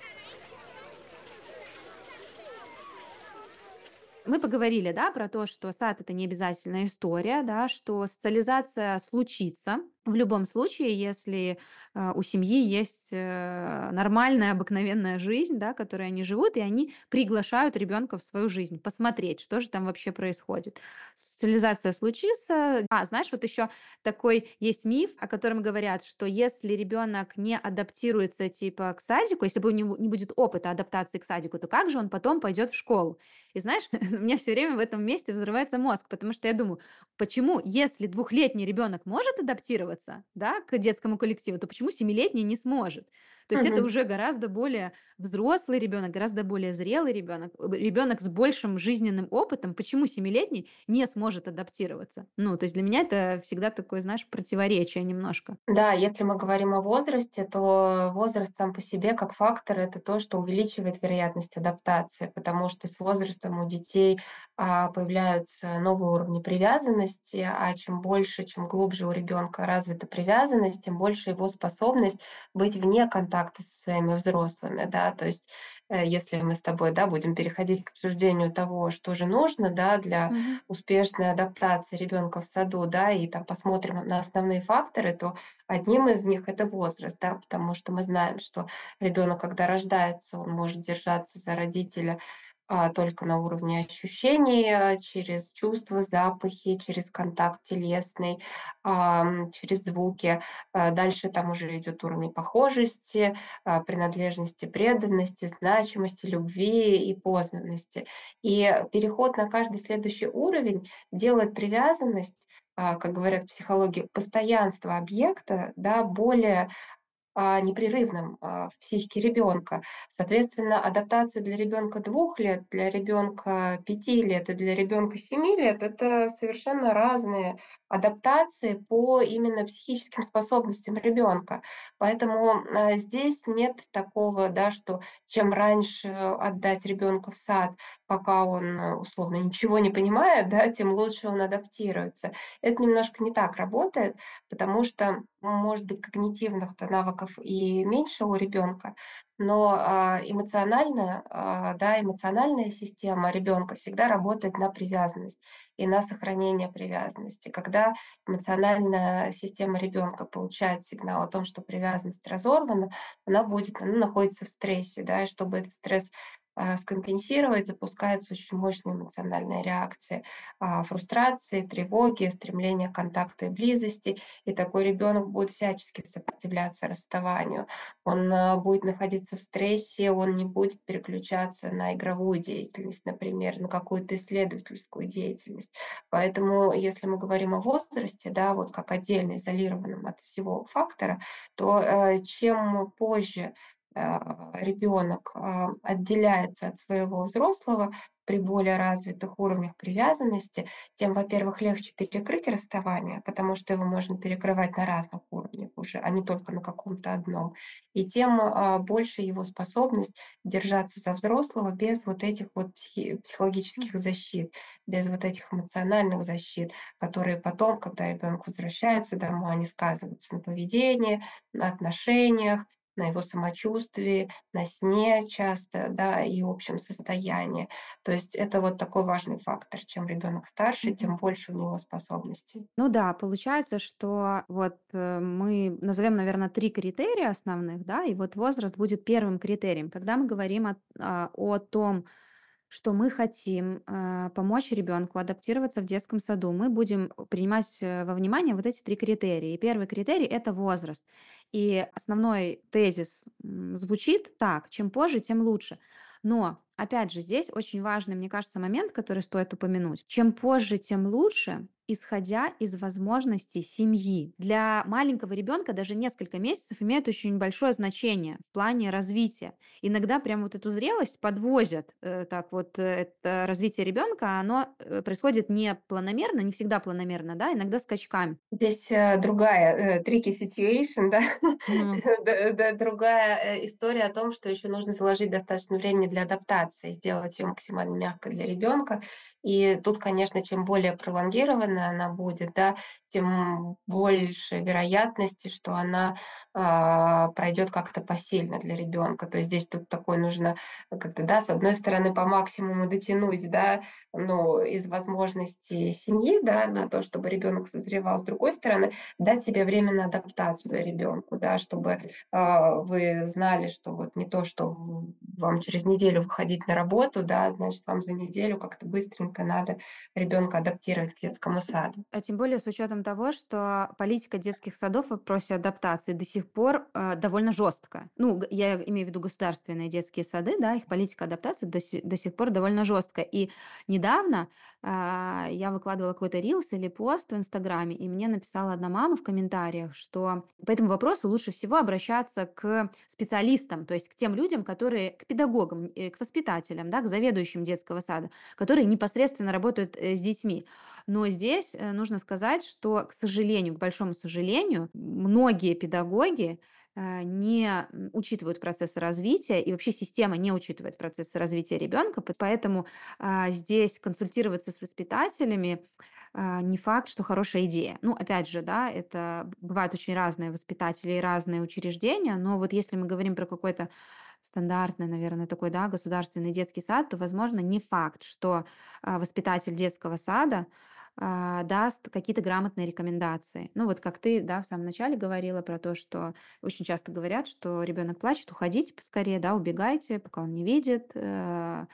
S1: Мы поговорили, да, про то, что сад- это не обязательная история, да, что социализация случится в любом случае, если, э, у семьи есть, э, нормальная обыкновенная жизнь, да, которой они живут, и они приглашают ребенка в свою жизнь посмотреть, что же там вообще происходит. Социализация случится. А, знаешь, вот еще такой есть миф, о котором говорят, что если ребенок не адаптируется типа к садику, если бы у него не будет опыта адаптации к садику, то как же он потом пойдет в школу? И знаешь, у меня все время в этом месте взрывается мозг, потому что я думаю, почему, если двухлетний ребенок может адаптироваться, да, к детскому коллективу, то почему семилетний не сможет? То есть это уже гораздо более взрослый ребенок, гораздо более зрелый ребенок, ребенок с большим жизненным опытом. Почему семилетний не сможет адаптироваться? Ну, то есть для меня это всегда такое, знаешь, противоречие немножко.
S2: Да, если мы говорим о возрасте, то возраст сам по себе как фактор- это то, что увеличивает вероятность адаптации, потому что с возрастом у детей, а, появляются новые уровни привязанности, а чем больше, чем глубже у ребенка развита привязанность, тем больше его способность быть вне контакта со своими взрослыми, да. То есть, э, если мы с тобой, да, будем переходить к обсуждению того, что же нужно, да, для
S1: Мгм.
S2: успешной адаптации ребенка в саду, да, и там посмотрим на основные факторы, то одним из них- это возраст, да. Потому что мы знаем, что ребенок, когда рождается, он может держаться за родителя, а, только на уровне ощущений, а, через чувства, запахи, через контакт телесный, через звуки. А дальше там уже идет уровень похожести, а, принадлежности, преданности, значимости, любви и познанности. И переход на каждый следующий уровень делает привязанность, как говорят в психологии, постоянство объекта, да, более, непрерывным, а, в психике ребенка. Соответственно, адаптация для ребенка 2 лет, для ребенка 5 лет и для ребенка 7 лет- это совершенно разные адаптации по именно психическим способностям ребенка. Поэтому, а, здесь нет такого, да, что чем раньше отдать ребенка в сад, пока он, условно, ничего не понимает, да, тем лучше он адаптируется. Это немножко не так работает, потому что, может быть, когнитивных-то навыков и меньше у ребенка, но, а, эмоционально, а, да, эмоциональная система ребенка всегда работает на привязанность и на сохранение привязанности. Когда эмоциональная система ребенка получает сигнал о том, что привязанность разорвана, она будет она находится в стрессе, да, и чтобы этот стресс, скомпенсировать, запускаются очень мощные эмоциональные реакции, а, фрустрации, тревоги, стремления к контакту и близости. И такой ребенок будет всячески сопротивляться расставанию. Он, а, будет находиться в стрессе, он не будет переключаться на игровую деятельность, например, на какую-то исследовательскую деятельность. Поэтому, если мы говорим о возрасте, да, вот как отдельно изолированном от всего фактора, то, э, чем позже, ребенок, а, отделяется от своего взрослого при более развитых уровнях привязанности, тем, во-первых, легче перекрыть расставание, потому что его можно перекрывать на разных уровнях уже, а не только на каком-то одном. И тем, а, больше его способность держаться за взрослого без вот этих вот психи психологических защит, без вот этих эмоциональных защит, которые потом, когда ребенок возвращается домой, они сказываются на поведении, на отношениях, на его самочувствии, на сне часто, да, и общем состоянии. То есть это вот такой важный фактор. Чем ребенок старше, тем больше у него способностей.
S1: Ну да, получается, что вот, э, мы назовем, наверно, 3 критерия основных, да, и вот возраст будет первым критерием. Когда мы говорим от а, о том, что мы хотим, а, помочь ребенку адаптироваться в детском саду, мы будем принимать, э, во внимание вот эти 3 критерия. И 1 критерий- это возраст. И основной тезис, звучит так: чем позже, тем лучше. Но, опять же, здесь очень важный, мне кажется, момент, который стоит упомянуть. Чем позже, тем лучше, исходя из возможностей семьи. Для маленького ребенка даже несколько месяцев имеют очень большое значение в плане развития. Иногда прям вот эту зрелость подвозят, э, так вот, э, это развитие ребенка, оно, э, происходит не планомерно, не всегда планомерно, да, иногда скачками.
S2: Здесь, другая, tricky situation, да,
S1: Ну.
S2: другая, история о том, что еще нужно заложить достаточно времени для адаптации, сделать ее максимально мягкой для ребенка. И тут, конечно, чем более пролонгированная она будет, да, тем больше вероятности, что она, а, пройдет как-то посильно для ребенка. То есть здесь тут такой нужно как-то, да, с одной стороны, по максимуму дотянуть, да, ну, из возможностей семьи, да, на то, чтобы ребенок созревал. С другой стороны, дать себе время на адаптацию ребенку, да, чтобы, а, вы знали, что вот не то, что вам через неделю выходить на работу, да, значит, вам за неделю как-то быстренько надо ребенка адаптировать к детскому саду.
S1: А тем более с учетом того, что политика детских садов в вопросе адаптации до сих пор э, довольно жесткая. Ну, я имею в виду государственные детские сады, да, их политика адаптации до, до сих пор довольно жесткая. И недавно а, я выкладывала какой-то рилс или пост в Инстаграме, и мне написала одна мама в комментариях, что по этому вопросу лучше всего обращаться к специалистам, то есть к тем людям, которые, к педагогам, э, к воспитателям, да, к заведующим детского сада, которые непосредственно работают э, с детьми. Но здесь э, нужно сказать, что, к сожалению, к большому сожалению, многие педагоги э, не учитывают процессы развития, и вообще система не учитывает процессы развития ребенка, поэтому а, здесь консультироваться с воспитателями а, не факт, что хорошая идея. Ну, опять же, да, это бывают очень разные воспитатели и разные учреждения, но вот если мы говорим про какой-то стандартный, наверное, такой, да, государственный детский сад, то, возможно, не факт, что а, воспитатель детского сада а, даст какие-то грамотные рекомендации. Ну, вот как ты, да, в самом начале говорила про то, что очень часто говорят, что ребенок плачет, уходите поскорее, да, убегайте, пока он не видит, э,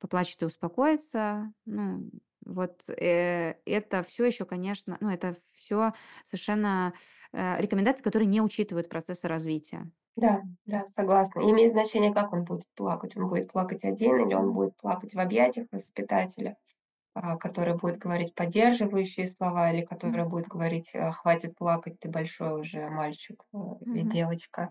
S1: поплачет и успокоится. Ну, вот э, это все еще, конечно, ну, это все совершенно э, рекомендации, которые не учитывают процессы развития.
S2: Да, да, согласна. И имеет значение, как он будет плакать. Он будет плакать один или он будет плакать в объятиях воспитателя, а, который будет говорить поддерживающие слова или который будет говорить: э, "Хватит плакать, ты большой уже мальчик, э, или
S1: Мгм.
S2: девочка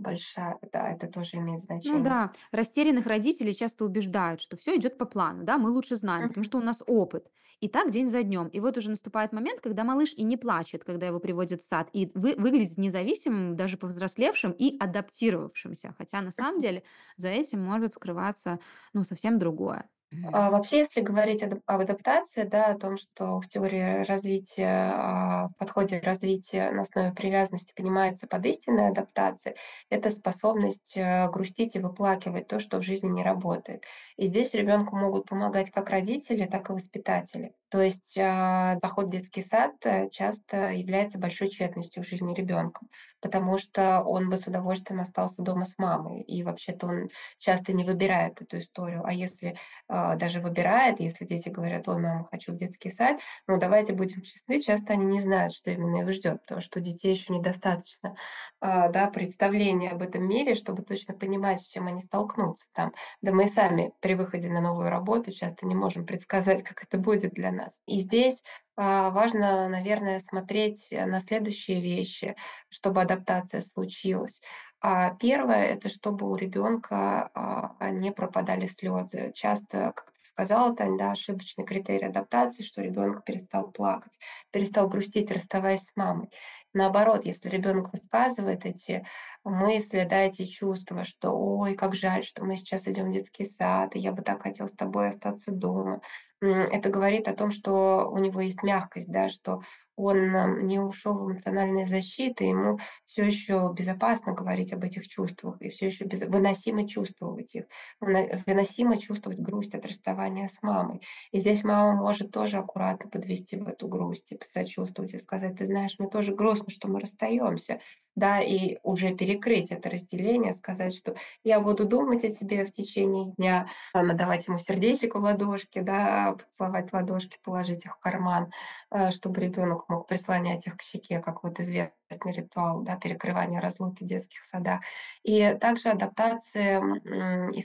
S2: большая". Да, это тоже имеет
S1: Ну
S2: значение.
S1: да, растерянных родителей часто убеждают, что все идет по плану, да, мы лучше знаем, потому что у нас опыт. И так день за днем. И вот уже наступает момент, когда малыш и не плачет, когда его приводят в сад, и вы, выглядит независимым, даже повзрослевшим и адаптировавшимся. Хотя на самом деле за этим может скрываться, ну, совсем другое.
S2: А, вообще, если говорить об адаптации, да, о том, что в теории развития, а, в подходе развития на основе привязанности понимается под истинной адаптацией, это способность, э, грустить и выплакивать то, что в жизни не работает. И здесь ребенку могут помогать как родители, так и воспитатели. То есть, а, поход в детский сад, э, часто является большой тщетностью в жизни ребенка, потому что он бы с удовольствием остался дома с мамой, и вообще-то он часто не выбирает эту историю. А если а, даже выбирает, если дети говорят: "Ой, мама, хочу в детский сад". Ну, давайте будем честны, часто они не знают, что именно их ждет, потому что у детей еще недостаточно, а, да, представления об этом мире, чтобы точно понимать, с чем они столкнутся там. Да мы сами при выходе на новую работу часто не можем предсказать, как это будет для нас. И здесь, а, важно, наверное, смотреть, э, на следующие вещи, чтобы адаптация случилась. А, первое- это чтобы у ребенка, а, не пропадали слезы. Часто, как ты сказала, Тань, да, ошибочный критерий адаптации, что ребенок перестал плакать, перестал грустить, расставаясь с мамой. Наоборот, если ребенок высказывает эти мысли, да, эти чувства, что: "Ой, как жаль, что мы сейчас идем в детский сад, и я бы так хотел с тобой остаться дома". Это говорит о том, что у него есть мягкость, да, что он, ам, не ушел в эмоциональные защиты, ему все еще безопасно говорить об этих чувствах и все еще без выносимо чувствовать их, выносимо чувствовать грусть от расставания с мамой. И здесь мама может тоже аккуратно подвести в эту грусть и посочувствовать, и сказать: "Ты знаешь, мне тоже грустно, что мы расстаемся". Да, и уже перекрыть это разделение, сказать, что я буду думать о тебе в течение дня, а, надавать ему сердечко в ладошки, да, поцеловать ладошки, положить их в карман, э, чтобы ребенок мог прислонять их к щеке, как вот известный ритуал, да, перекрывания разлуки в детских садах. И также адаптациям, м, и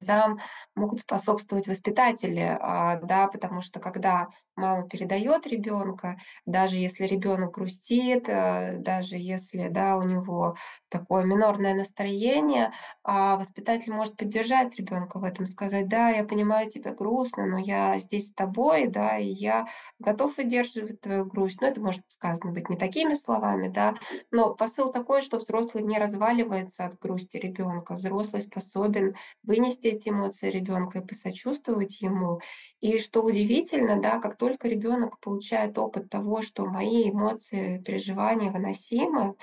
S2: слезам могут способствовать воспитатели, а, да, потому что когда мама передает ребенка, даже если ребенок грустит, э, даже если, да, у него такое минорное настроение, а, воспитатель может поддержать ребенка в этом, сказать: "Да, я понимаю, тебе грустно, но я здесь с тобой, да, и я готов выдерживать твою грусть. Но это может сказано быть не такими словами, да, но посыл такой, что взрослый не разваливается от грусти ребенка. Взрослый способен вынести эти эмоции ребенка и посочувствовать ему. И что удивительно, да, как только ребенок получает опыт того, что мои эмоции, переживания выносимы,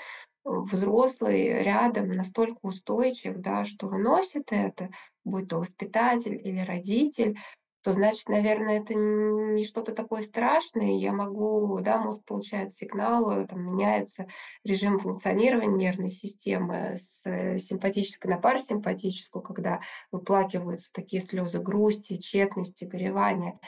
S2: взрослый рядом настолько устойчив, да, что выносит это, будь то воспитатель или родитель, то значит, наверное, это не что-то такое страшное. Я могу, да, мозг получает сигналы, там меняется режим функционирования нервной системы с э, симпатической на парасимпатическую, когда выплакиваются такие слезы грусти, тщетности, горевания.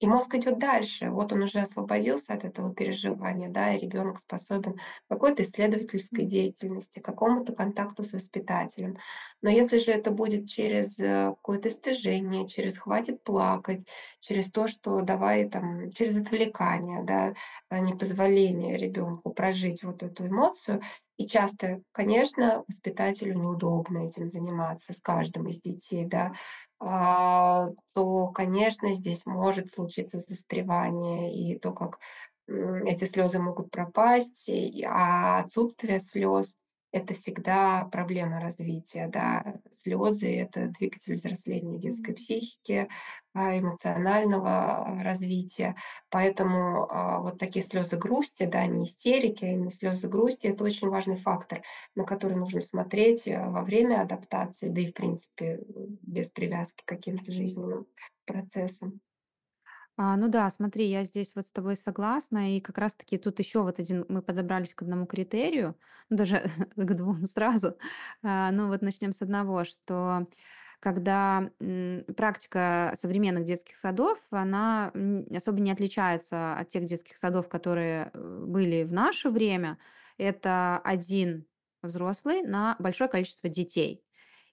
S2: И мозг идет дальше. Вот он уже освободился от этого переживания, да, и ребенок способен к какой-то исследовательской деятельности, к какому-то контакту с воспитателем. Но если же это будет через э, какое-то стыжение, через хватит плакать, через то, что давай там, через отвлекание, да, а непозволение ребенку прожить вот эту эмоцию, и часто, конечно, воспитателю неудобно этим заниматься с каждым из детей, да, то, конечно, здесь может случиться застревание и то, как эти слезы могут пропасть, а отсутствие слез это всегда проблема развития, да. Слезы — это двигатель взросления детской психики, а, эмоционального развития. Поэтому а, вот такие слезы грусти, да, не истерики, а именно слезы грусти— это очень важный фактор, на который нужно смотреть э, во время адаптации, да и, в принципе, без привязки к каким-то жизненным процессам.
S1: А, ну да, смотри, я здесь вот с тобой согласна, и как раз-таки тут еще вот один, мы подобрались к одному критерию, ну, даже к двум сразу. А, ну вот начнем с одного, что когда практика современных детских садов, она м, особо не отличается от тех детских садов, которые э, были в наше время. Это один взрослый на большое количество детей.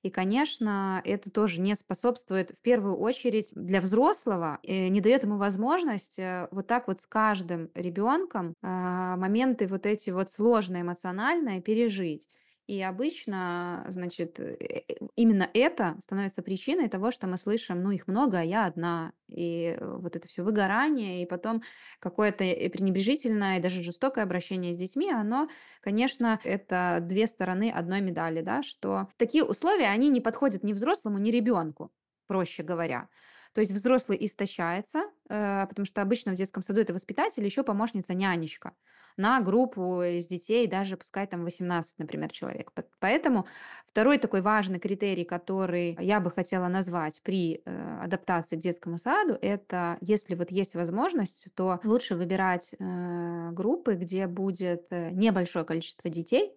S1: И, конечно, это тоже не способствует в первую очередь для взрослого, э, не дает ему возможность э, вот так вот с каждым ребенком а, моменты вот эти вот сложные эмоциональные пережить. И обычно, значит, э, э, именно это становится причиной того, что мы слышим, ну, их много, а я одна. И э, вот это все выгорание, и потом какое-то пренебрежительное и даже жестокое обращение с детьми, оно, конечно, это две стороны одной медали, да, что такие условия, они не подходят ни взрослому, ни ребенку, проще говоря. То есть взрослый истощается, потому что обычно в детском саду это воспитатель, еще помощница нянечка на группу из детей, даже пускай там 18, например, человек. Поэтому второй такой важный критерий, который я бы хотела назвать при э, адаптации к детскому саду, это если вот есть возможность, то лучше выбирать э, группы, где будет э, небольшое количество детей,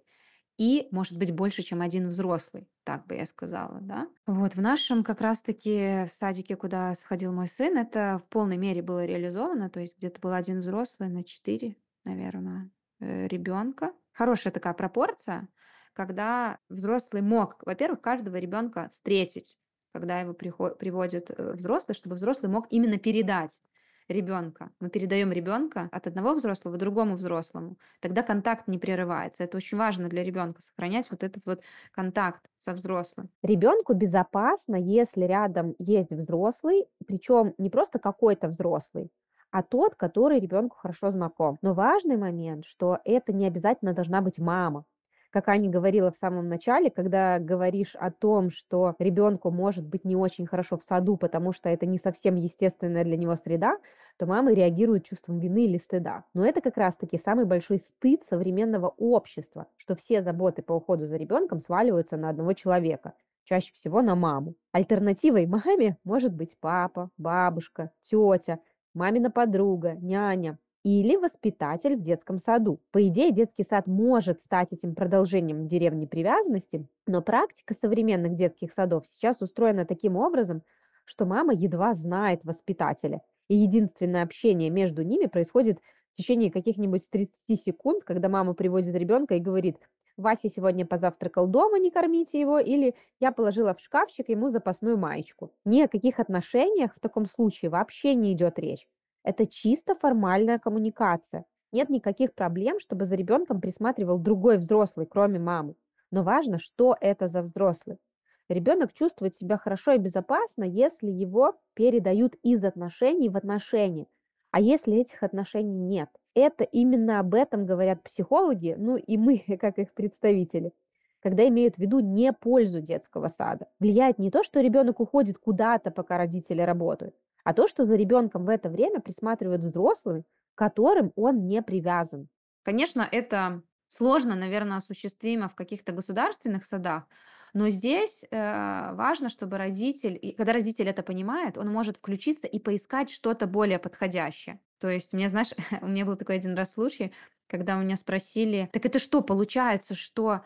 S1: и, может быть, больше, чем один взрослый, так бы я сказала, да. Вот в нашем как раз-таки в садике, куда сходил мой сын, это в полной мере было реализовано, то есть где-то был один взрослый на четыре наверное, э, ребенка. Хорошая такая пропорция, когда взрослый мог, во-первых, каждого ребенка встретить, когда его приход- приводит э, взрослый, чтобы взрослый мог именно передать ребенка. Мы передаем ребенка от одного взрослого другому взрослому. Тогда контакт не прерывается. Это очень важно для ребенка, сохранять вот этот вот контакт со взрослым.
S3: Ребенку безопасно, если рядом есть взрослый, причем не просто какой-то взрослый, а тот, который ребенку хорошо знаком. Но важный момент, что это не обязательно должна быть мама. Как Аня говорила в самом начале, когда говоришь о том, что ребенку может быть не очень хорошо в саду, потому что это не совсем естественная для него среда, то мамы реагируют чувством вины или стыда. Но это как раз-таки самый большой стыд современного общества, что все заботы по уходу за ребенком сваливаются на одного человека, чаще всего на маму. Альтернативой маме может быть папа, бабушка, тетя, мамина подруга, няня или воспитатель в детском саду. По идее, детский сад может стать этим продолжением деревни привязанности, но практика современных детских садов сейчас устроена таким образом, что мама едва знает воспитателя, и единственное общение между ними происходит в течение каких-нибудь 30 секунд, когда мама приводит ребенка и говорит, Вася сегодня позавтракал дома, не кормите его, или я положила в шкафчик ему запасную маечку. Ни о каких отношениях в таком случае вообще не идет речь. Это чисто формальная коммуникация. Нет никаких проблем, чтобы за ребенком присматривал другой взрослый, кроме мамы. Но важно, что это за взрослый. Ребенок чувствует себя хорошо и безопасно, если его передают из отношений в отношения. А если этих отношений нет? Это именно об этом говорят психологи, ну и мы, как их представители. когда имеют в виду не пользу детского сада. Влияет не то, что ребенок уходит куда-то, пока родители работают, а то, что за ребенком в это время присматривают взрослые, которым он не привязан.
S1: Конечно, это сложно, наверное, осуществимо в каких-то государственных садах, но здесь э, важно, чтобы родитель, и когда родитель это понимает, он может включиться и поискать что-то более подходящее. То есть, мне, знаешь, у меня был такой один раз случай, когда у меня спросили, так это что, получается, что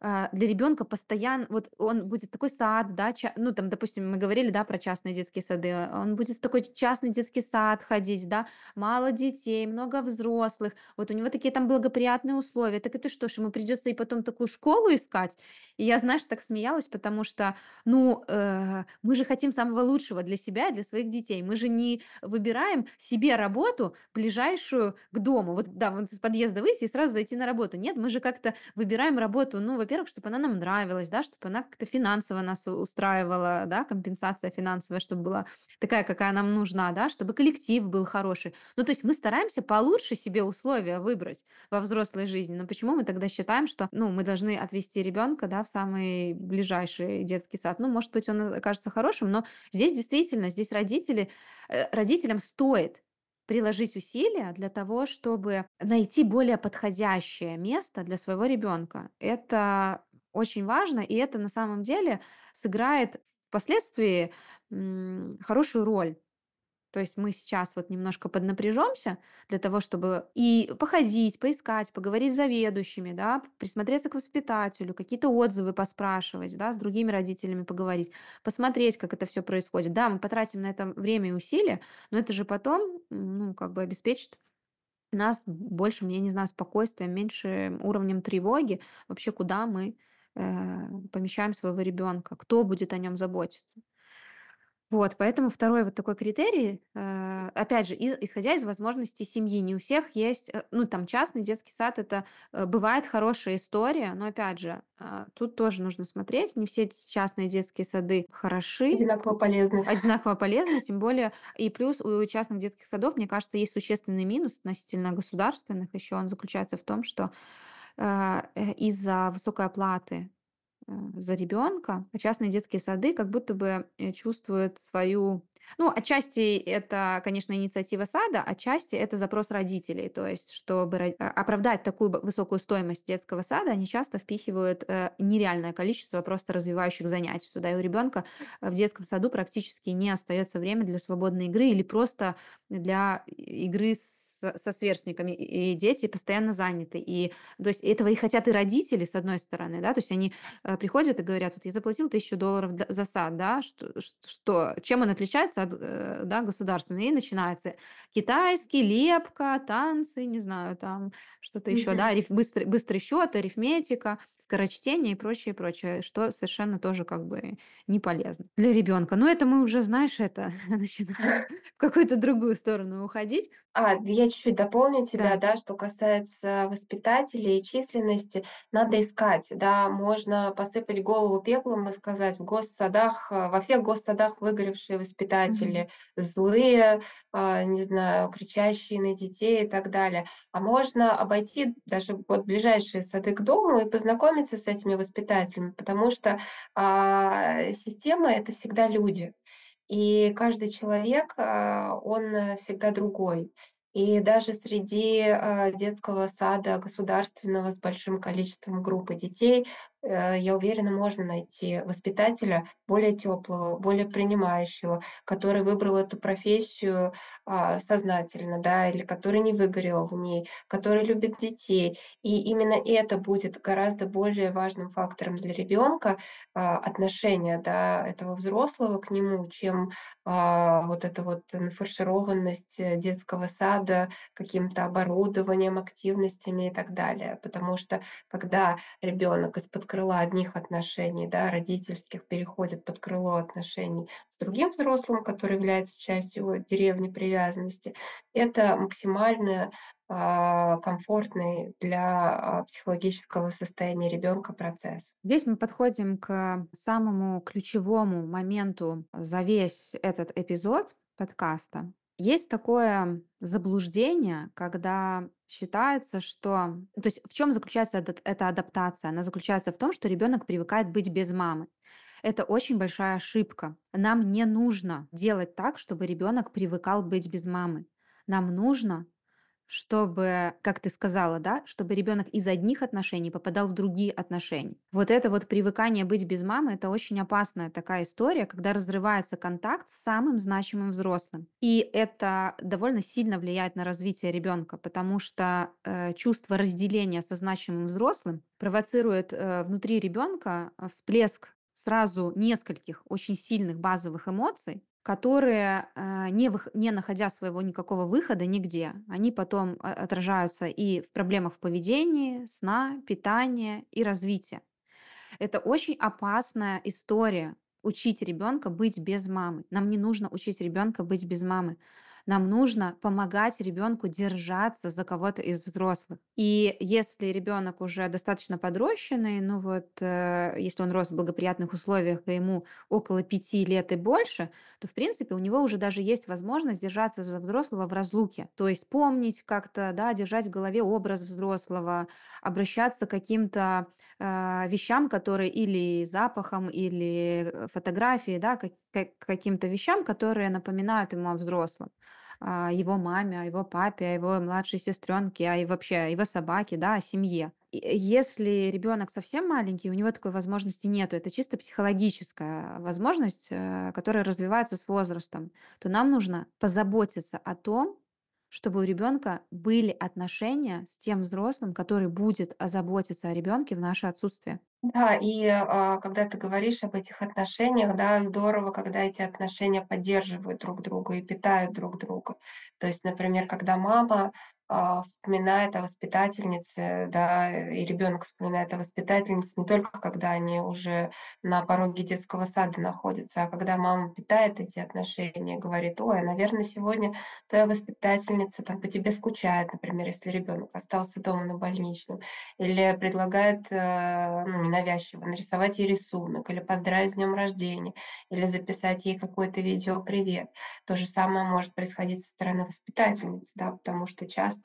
S1: для ребенка постоянно, вот он будет такой сад, да, ча- ну там, допустим, мы говорили, да, про частные детские сады, а, он будет в такой частный детский сад ходить, да, мало детей, много взрослых, вот у него такие там благоприятные условия, так это что ж, ему придется и потом такую школу искать? И я, знаешь, так смеялась, потому что, ну, э, мы же хотим самого лучшего для себя и для своих детей, мы же не выбираем себе работу ближайшую к дому, вот, да, вот из подъезда выйти и сразу зайти на работу, нет, мы же как-то выбираем работу, ну, во-первых, чтобы она нам нравилась, да, чтобы она как-то финансово нас устраивала, да, компенсация финансовая, чтобы была такая, какая нам нужна, да, чтобы коллектив был хороший. Ну, то есть мы стараемся получше себе условия выбрать во взрослой жизни. Но почему мы тогда считаем, что, ну, мы должны отвести ребенка, да, в самый ближайший детский сад? Ну, может быть, он окажется хорошим, но здесь действительно, здесь родители, э, родителям стоит приложить усилия для того, чтобы найти более подходящее место для своего ребенка. Это очень важно, и это на самом деле сыграет впоследствии хорошую роль. То есть мы сейчас вот немножко поднапряжемся для того, чтобы и походить, поискать, поговорить с заведующими, да, присмотреться к воспитателю, какие-то отзывы поспрашивать, да, с другими родителями поговорить, посмотреть, как это все происходит. Да, мы потратим на это время и усилия, но это же потом, ну, как бы обеспечит нас большим, я не знаю, спокойствием, меньше уровнем тревоги, вообще куда мы э, помещаем своего ребенка, кто будет о нем заботиться. Вот, поэтому второй вот такой критерий, э, опять же, исходя из возможностей семьи. Не у всех есть, э, ну, там частный детский сад- это, э, бывает хорошая история, но опять же, тут тоже нужно смотреть. Не все частные детские сады хороши,
S2: Одинаково полезны.
S1: одинаково полезны, тем более и плюс у частных детских садов, мне кажется, есть существенный минус относительно государственных. Еще он заключается в том, что, из-за высокой оплаты за ребенка, а частные детские сады как будто бы э, чувствуют свою... Ну, отчасти это, конечно, инициатива сада, отчасти это запрос родителей. То есть, чтобы а, оправдать такую высокую стоимость детского сада, они часто впихивают э, нереальное количество просто развивающих занятий сюда. И у ребенка в детском саду практически не остается время для свободной игры или просто для игры с- со сверстниками. И дети постоянно заняты. И то есть этого и хотят и родители, с одной стороны, да, то есть они э, приходят и говорят, вот я заплатил тысячу долларов за сад, да, что, что, чем он отличается от, э, да, государственный, и начинается китайский, лепка, танцы, не знаю, там что-то еще, да, ариф- быстрый, быстрый счет, арифметика, скорочтение и прочее, прочее, что совершенно тоже как бы не полезно для ребенка. Но это мы уже, знаешь, это начинаем в какую-то другую сторону уходить.
S2: А, я чуть-чуть дополню тебя,
S1: Да.
S2: да, что касается воспитателей и численности, надо искать, да, можно посыпать голову пеплом и сказать, в госсадах, э, во всех госсадах выгоревшие
S1: Мгм.
S2: воспитатели, злые, а, не знаю, кричащие на детей и так далее. А можно обойти даже вот ближайшие сады к дому и познакомиться с этими воспитателями, потому что а, система это всегда люди. И каждый человек, а, он, э, всегда другой. И даже среди, а, детского сада государственного с большим количеством группы детей, я уверена, можно найти воспитателя более теплого, более принимающего, который выбрал эту профессию, а, сознательно, да, или который не выгорел в ней, который любит детей. И именно это будет гораздо более важным фактором для ребенка, а, отношения, да, этого взрослого к нему, чем, а, вот эта вот нафаршированность, э, детского сада каким-то оборудованием, активностями и так далее. Потому что когда ребенок из-под крыла одних отношений, да, родительских, переходит под крыло отношений с другим взрослым, который является частью деревни привязанности, это максимально, а, комфортный для, а, психологического состояния ребенка процесс.
S1: Здесь мы подходим к самому ключевому моменту за весь этот эпизод подкаста. Есть такое заблуждение, когда считается, что то есть в чем заключается эта адаптация? Она заключается в том, что ребенок привыкает быть без мамы. Это очень большая ошибка. Нам не нужно делать так, чтобы ребенок привыкал быть без мамы. Нам нужно чтобы, как ты сказала, да, чтобы ребенок из одних отношений попадал в другие отношения. Вот это вот привыкание быть без мамы, это очень опасная такая история, когда разрывается контакт с самым значимым взрослым. И это довольно сильно влияет на развитие ребенка, потому что э, чувство разделения со значимым взрослым провоцирует э, внутри ребенка всплеск сразу нескольких очень сильных базовых эмоций, которые, э, не, вых- не находя своего никакого выхода нигде, они потом а, отражаются и в проблемах в поведении, сна, питания и развития. Это очень опасная история учить ребенка быть без мамы. Нам не нужно учить ребенка быть без мамы. Нам нужно помогать ребенку держаться за кого-то из взрослых. И если ребенок уже достаточно подрощенный, ну вот, э, если он рос в благоприятных условиях, и ему около пяти лет и больше, то, в принципе, у него уже даже есть возможность держаться за взрослого в разлуке. То есть помнить как-то, да, держать в голове образ взрослого, обращаться к каким-то э, вещам, которые или запахом, или э, фотографией, да, как, как- каким-то вещам, которые напоминают ему о взрослом о его маме, о его папе, о его младшей сестренке, а и вообще о его собаке, да, о семье. И если ребенок совсем маленький, у него такой возможности нету, это чисто психологическая возможность, э, которая развивается с возрастом, то нам нужно позаботиться о том, чтобы у ребенка были отношения с тем взрослым, который будет озаботиться о ребенке в наше отсутствие.
S2: Да, и, а, когда ты говоришь об этих отношениях, да, здорово, когда эти отношения поддерживают друг друга и питают друг друга. То есть, например, когда мама, вспоминает о воспитательнице, да, и ребенок вспоминает о воспитательнице не только когда они уже на пороге детского сада находятся, а когда мама питает эти отношения, говорит: "Ой, а, наверно, сегодня твоя воспитательница там по тебе скучает", например, если ребенок остался дома на больничном, или предлагает, э, ну, ненавязчиво нарисовать ей рисунок, или поздравить с днем рождения, или записать ей какое-то видео "привет". То же самое может происходить со стороны воспитательницы, да, потому что часто,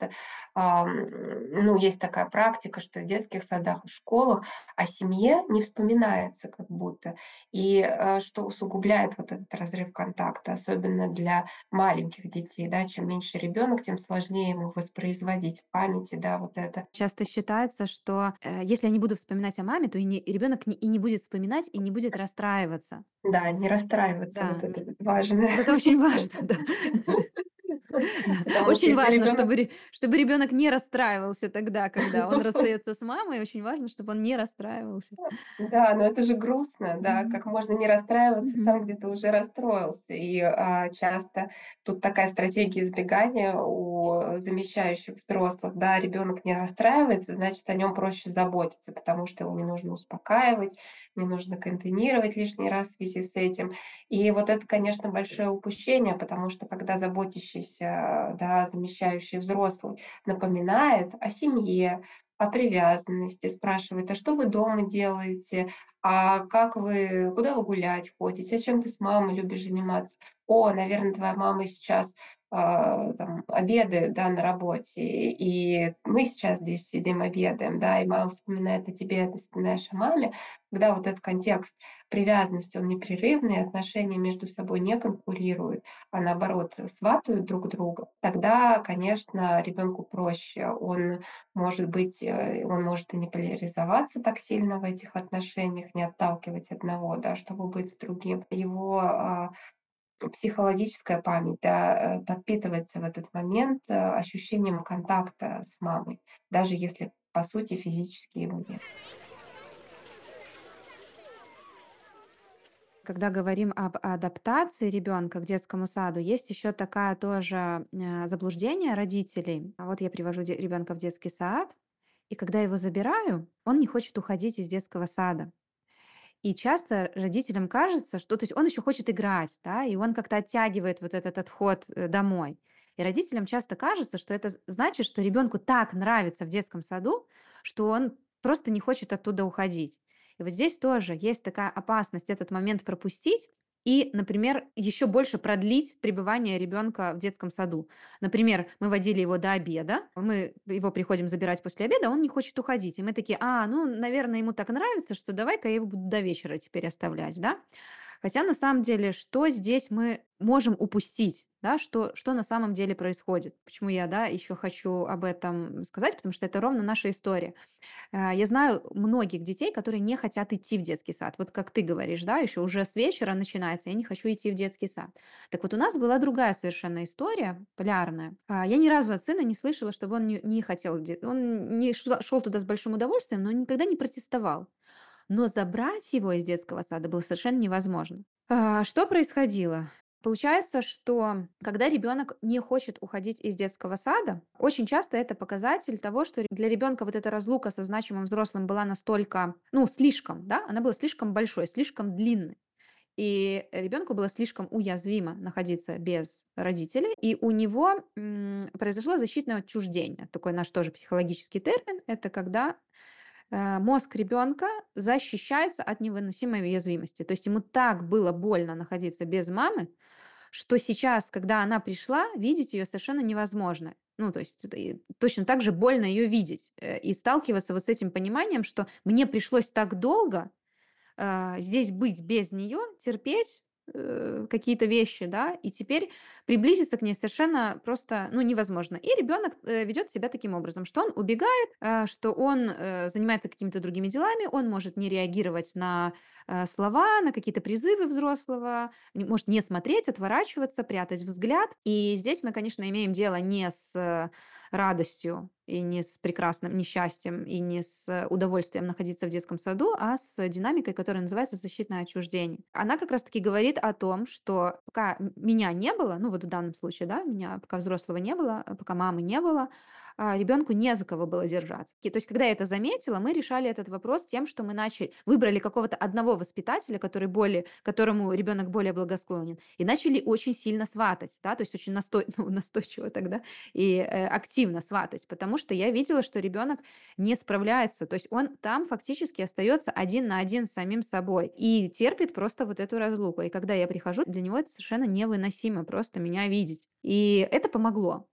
S2: ам, ну, есть такая практика, что в детских садах, в школах о семье не вспоминается как будто. И, э, что усугубляет вот этот разрыв контакта, особенно для маленьких детей, да. Чем меньше ребенок, тем сложнее ему воспроизводить в памяти, да, вот это.
S1: Часто считается, что, э, если я не буду вспоминать о маме, то и не и ребенок не и не будет вспоминать, и не будет расстраиваться.
S2: Да, не расстраиваться,
S1: Да,
S2: вот это важно.
S1: вот это очень важно, да. Очень важно, чтобы чтобы ребенок не расстраивался тогда, когда он расстается с мамой. Очень важно, чтобы он не расстраивался.
S2: Да, но это же грустно, да, как можно не расстраиваться там, где ты уже расстроился. И, а, часто тут такая стратегия избегания у замещающих взрослых, да. Ребенок не расстраивается, значит, о нем проще заботиться, потому что его не нужно успокаивать, не нужно контейнировать лишний раз в связи с этим. И вот это, конечно, большое упущение, потому что когда заботящийся, да, замещающий взрослый напоминает о семье, о привязанности, спрашивает: "А что вы дома делаете? А как вы куда вы гулять ходите? А чем ты с мамой любишь заниматься? О, наверно, твоя мама сейчас, там обедает, да, на работе, и мы сейчас здесь сидим обедаем, да, и мама вспоминает о тебе, а ты вспоминаешь о маме". Когда вот этот контекст привязанности, он непрерывный, отношения между собой не конкурируют, а наоборот сватают друг друга, тогда, конечно, ребенку проще. Он может быть, э, он может и не поляризоваться так сильно в этих отношениях, не отталкивать одного, да, чтобы быть с другим. Его, а, психологическая память, да, э, подпитывается в этот момент, э, ощущением контакта с мамой, даже если, по сути, физически его нет.
S1: Когда говорим об адаптации ребенка к детскому саду, есть еще такая тоже, э, заблуждение родителей. А вот я привожу ребенка в детский сад, и когда его забираю, он не хочет уходить из детского сада. И часто родителям кажется, что то есть он еще хочет играть, да, и он как-то оттягивает вот этот отход, э, домой. И родителям часто кажется, что это значит, что ребенку так нравится в детском саду, что он просто не хочет оттуда уходить. И вот здесь тоже есть такая опасность этот момент пропустить и, например, еще больше продлить пребывание ребенка в детском саду. Например, мы водили его до обеда, мы его приходим забирать после обеда, он не хочет уходить. И мы такие, а, ну, наверное, ему так нравится, что давай-ка я его буду до вечера теперь оставлять, да? Хотя на самом деле, что здесь мы можем упустить, да, что, что на самом деле происходит. Почему я, да, еще хочу об этом сказать, потому что это ровно наша история. Э, Я знаю многих детей, которые не хотят идти в детский сад. Вот как ты говоришь, да, еще уже с вечера начинается, я не хочу идти в детский сад. Так вот у нас была другая совершенно история, полярная. А, Я ни разу от сына не слышала, чтобы он не, не хотел, он не шел туда с большим удовольствием, но никогда не протестовал. Но забрать его из детского сада было совершенно невозможно. А, Что происходило? Получается, что когда ребенок не хочет уходить из детского сада, очень часто это показатель того, что для ребенка вот эта разлука со значимым взрослым была настолько, ну, слишком, да, она была слишком большой, слишком длинной. И ребенку было слишком уязвимо находиться без родителей, и у него м, произошло защитное отчуждение. Такой наш тоже психологический термин. Это когда мозг ребенка защищается от невыносимой уязвимости. То есть ему так было больно находиться без мамы, что сейчас, когда она пришла, видеть ее совершенно невозможно. Ну, то есть точно так же больно ее видеть э, и сталкиваться вот с этим пониманием, что мне пришлось так долго а, здесь быть без нее, терпеть э, какие-то вещи, да, и теперь приблизиться к ней совершенно просто, ну, невозможно. И ребенок э, ведет себя таким образом, что он убегает, а, что он э, занимается какими-то другими делами, он может не реагировать на э, слова, на какие-то призывы взрослого, может не смотреть, отворачиваться, прятать взгляд. И здесь мы, конечно, имеем дело не с э, радостью и не с прекрасным несчастьем, и не с э, удовольствием находиться в детском саду, а с динамикой, которая называется защитное отчуждение. Она как раз-таки говорит о том, что пока меня не было, ну вот в данном случае, да, меня пока взрослого не было, а пока мамы не было, ребенку не за кого было держаться. То есть, когда я это заметила, мы решали этот вопрос тем, что мы начали, выбрали какого-то одного воспитателя, который более, которому ребенок более благосклонен, и начали очень сильно сватать, да, то есть очень настой, ну, настойчиво тогда и э, активно сватать, потому что я видела, что ребенок не справляется, то есть он там фактически остается один на один с самим собой и терпит просто вот эту разлуку. И когда я прихожу, для него это совершенно невыносимо просто меня видеть. И это помогло.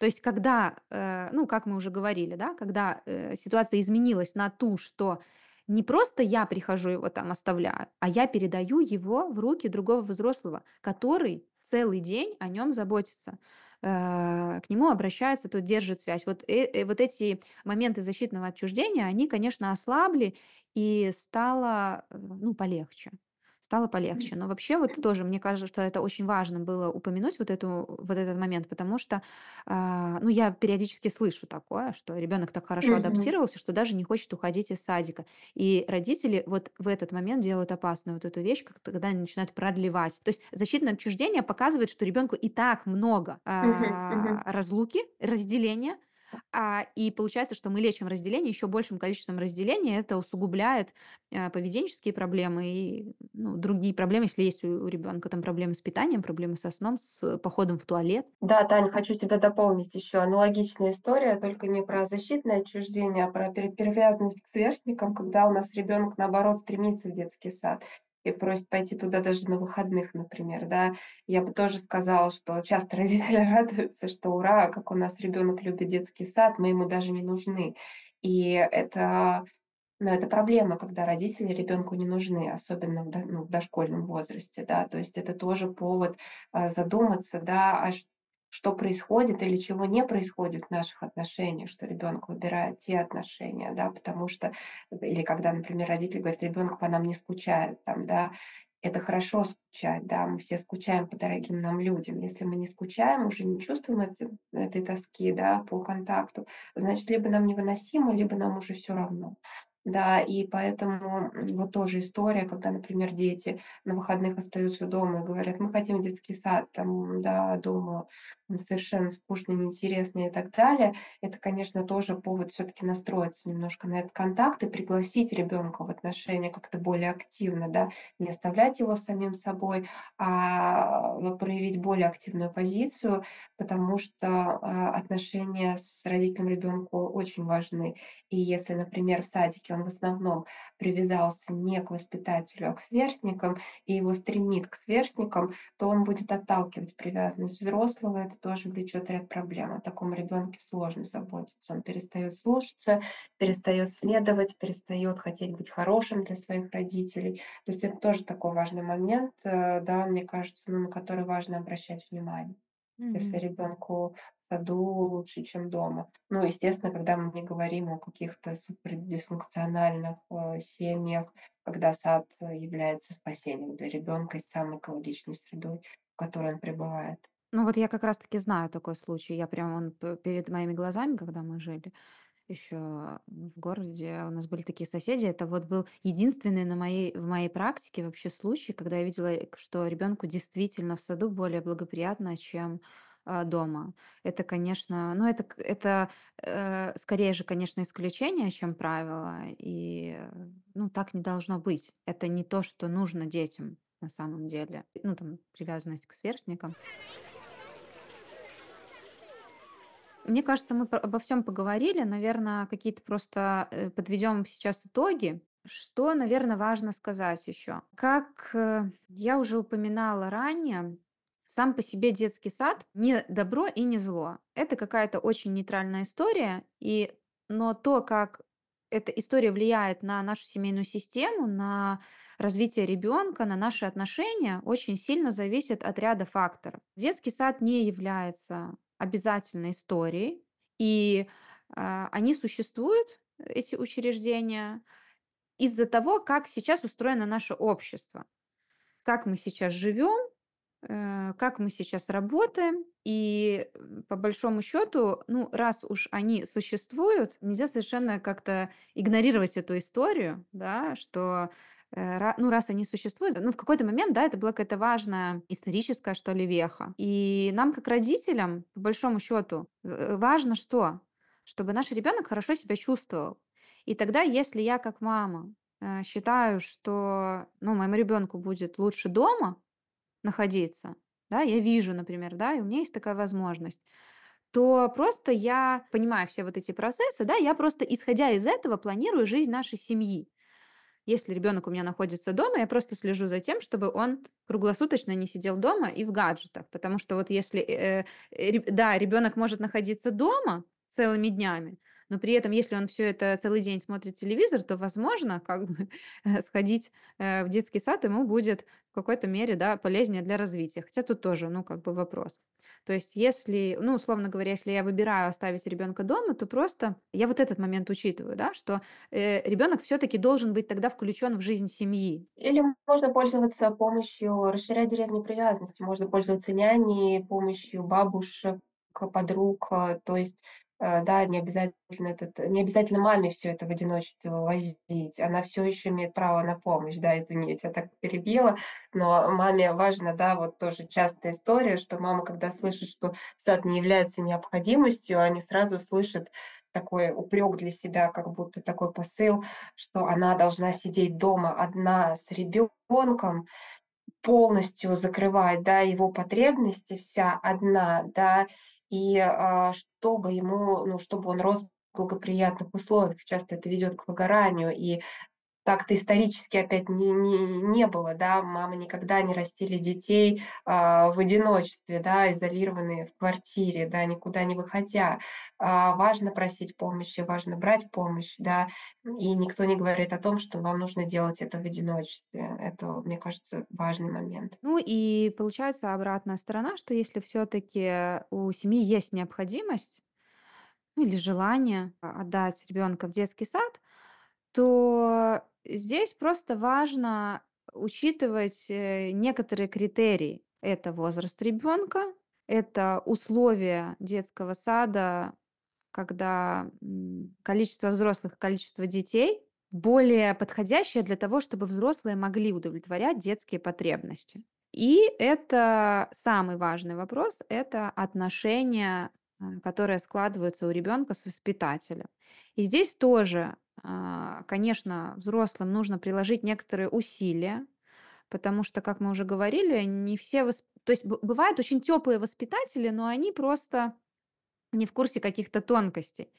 S1: То есть, когда, э, ну, как мы уже говорили, да, когда э, ситуация изменилась на ту, что не просто я прихожу его там оставляю, а я передаю его в руки другого взрослого, который целый день о нем заботится, э, к нему обращается, тот держит связь. Вот, э- вот эти моменты защитного отчуждения, они, конечно, ослабли, и стало, ну, полегче. Стало полегче. Но вообще вот тоже, мне кажется, что это очень важно было упомянуть вот, эту, вот этот момент, потому что а, ну, я периодически слышу такое, что ребенок так хорошо адаптировался, что даже не хочет уходить из садика. И родители вот в этот момент делают опасную вот эту вещь, когда они начинают продлевать. То есть защитное отчуждение показывает, что ребенку и так много а, разлуки, разделения, а, и получается, что мы лечим разделение еще большим количеством разделения. Это усугубляет а, поведенческие проблемы и ну, другие проблемы, если есть у, ребенка там проблемы с питанием, проблемы со сном, с походом в туалет.
S2: Да, Таня, хочу тебя дополнить еще. Аналогичная история, только не про защитное отчуждение, а про пере- привязанность к сверстникам, когда у нас ребенок, наоборот, стремится в детский сад и просит пойти туда даже на выходных, например, да. Я бы тоже сказала, что часто родители радуются, что ура, как у нас ребенок любит детский сад, мы ему даже не нужны. И это но это проблема, когда родители ребенку не нужны, особенно в, ну, в дошкольном возрасте, да, то есть это тоже повод а, задуматься, да, а ш- что происходит или чего не происходит в наших отношениях, что ребенок выбирает те отношения, да, потому что, или когда, например, родители говорят, ребенок по нам не скучает, там, да, это хорошо скучать, да, мы все скучаем по дорогим нам людям. Если мы не скучаем, уже не чувствуем эти- этой тоски, да, по контакту, значит, либо нам невыносимо, либо нам уже все равно. Да, и поэтому, вот тоже история, когда, например, дети на выходных остаются дома и говорят: "Мы хотим детский сад", там, да, дома, совершенно скучно, неинтересно и так далее. Это, конечно, тоже повод все таки настроиться немножко на этот контакт и пригласить ребенка в отношения как-то более активно, да. Не оставлять его самим собой, а, проявить более активную позицию, потому что, а, отношения с родителем ребенку очень важны. И если, например, в садике все-таки он в основном привязался не к воспитателю, а к сверстникам, и его стремит к сверстникам, то он будет отталкивать привязанность взрослого, это тоже влечет ряд проблем. О таком ребенке сложно заботиться. Он перестает слушаться, перестает следовать, перестает хотеть быть хорошим для своих родителей. То есть это тоже такой важный момент, э, да, мне кажется, ну, на который важно обращать внимание. Если
S1: Мгм.
S2: ребенку в саду лучше, чем дома. Ну, естественно, когда мы не говорим о каких-то супер дисфункциональных, э, семьях, когда сад э, является спасением для ребенка и самой экологичной средой, в которой он пребывает.
S1: Ну вот я как раз таки знаю такой случай. Я прям он п перед моими глазами, когда мы жили еще в городе, у нас были такие соседи. Это вот был единственный на моей в моей практике вообще случай, когда я видела, э, что ребенку действительно в саду более благоприятно, чем, а, дома. Это, конечно, ну, это это, э, скорее же, конечно, исключение, чем правило. И, э, ну, так не должно быть. Это не то, что нужно детям на самом деле. Ну, там, привязанность к сверстникам. Мне кажется, мы обо всем поговорили. Наверно, какие-то просто, э, подведем сейчас итоги. Что, наверно, важно сказать еще? Как, э, я уже упоминала ранее, сам по себе детский сад не добро и не зло. Это какая-то очень нейтральная история, и но то, как эта история влияет на нашу семейную систему, на развитие ребенка, на наши отношения, очень сильно зависит от ряда факторов. Детский сад не является обязательной историей, и, а, они существуют, эти учреждения, из-за того, как сейчас устроено наше общество, как мы сейчас живем, э, как мы сейчас работаем. И, по большому счету, ну, раз уж они существуют, нельзя совершенно как-то игнорировать эту историю, да, что, э, ну, раз они существуют, ну, в какой-то момент, да, это была какая-то важная историческая, что ли, веха. И нам, как родителям, по большому счету, э, важно что? Чтобы наш ребенок хорошо себя чувствовал. И тогда, если я как мама, э, считаю, что, ну, моему ребенку будет лучше дома находиться, да, я вижу, например, да, и у меня есть такая возможность, то просто я понимаю все вот эти процессы, да, я просто, исходя из этого, планирую жизнь нашей семьи. Если ребенок у меня находится дома, я просто слежу за тем, чтобы он круглосуточно не сидел дома и в гаджетах. Потому что вот если, э, э, да, ребенок может находиться дома целыми днями, но при этом, если он все это целый день смотрит телевизор, то, возможно, как бы, сходить, э, в детский сад ему будет в какой-то мере, да, полезнее для развития. Хотя тут тоже, ну, как бы вопрос. То есть если, ну, условно говоря, если я выбираю оставить ребенка дома, то просто я вот этот момент учитываю, да, что, э, ребенок все-таки должен быть тогда включен в жизнь семьи.
S2: Или можно пользоваться помощью, расширять деревню привязанности. Можно пользоваться няней, помощью бабушек, подруг. э, То есть, да, не обязательно этот, не обязательно маме все это в одиночестве вывозить. Она все еще имеет право на помощь. Да, извини, я тебя так перебила. Но маме важно, да, вот тоже частая история, что мама, когда слышит, что сад не является необходимостью, они сразу слышат такой упрек для себя, как будто такой посыл, что она должна сидеть дома одна с ребенком, полностью закрывать, да, его потребности вся одна, да, и, а, чтобы ему, ну, чтобы он рос в благоприятных условиях. Часто это ведет к выгоранию, и так-то исторически опять не не не было, да. Мамы никогда не растили детей, а, в одиночестве, да, изолированные в квартире, да, никуда не выходя. А, важно просить помощи, важно брать помощь, да, и никто не говорит о том, что вам нужно делать это в одиночестве. Это, мне кажется, важный момент.
S1: Ну и получается обратная сторона, что если все-таки у семьи есть необходимость, ну или желание а, отдать ребенка в детский сад, то здесь просто важно учитывать э, некоторые критерии. Это возраст ребенка, это условия детского сада, когда количество взрослых, количество детей более подходящее для того, чтобы взрослые могли удовлетворять детские потребности. И это самый важный вопрос, это отношения, а, которые складываются у ребенка с воспитателем. И здесь тоже, конечно, взрослым нужно приложить некоторые усилия, потому что, как мы уже говорили, не все восп... То есть бывают очень теплые воспитатели, но они просто не в курсе каких-то тонкостей.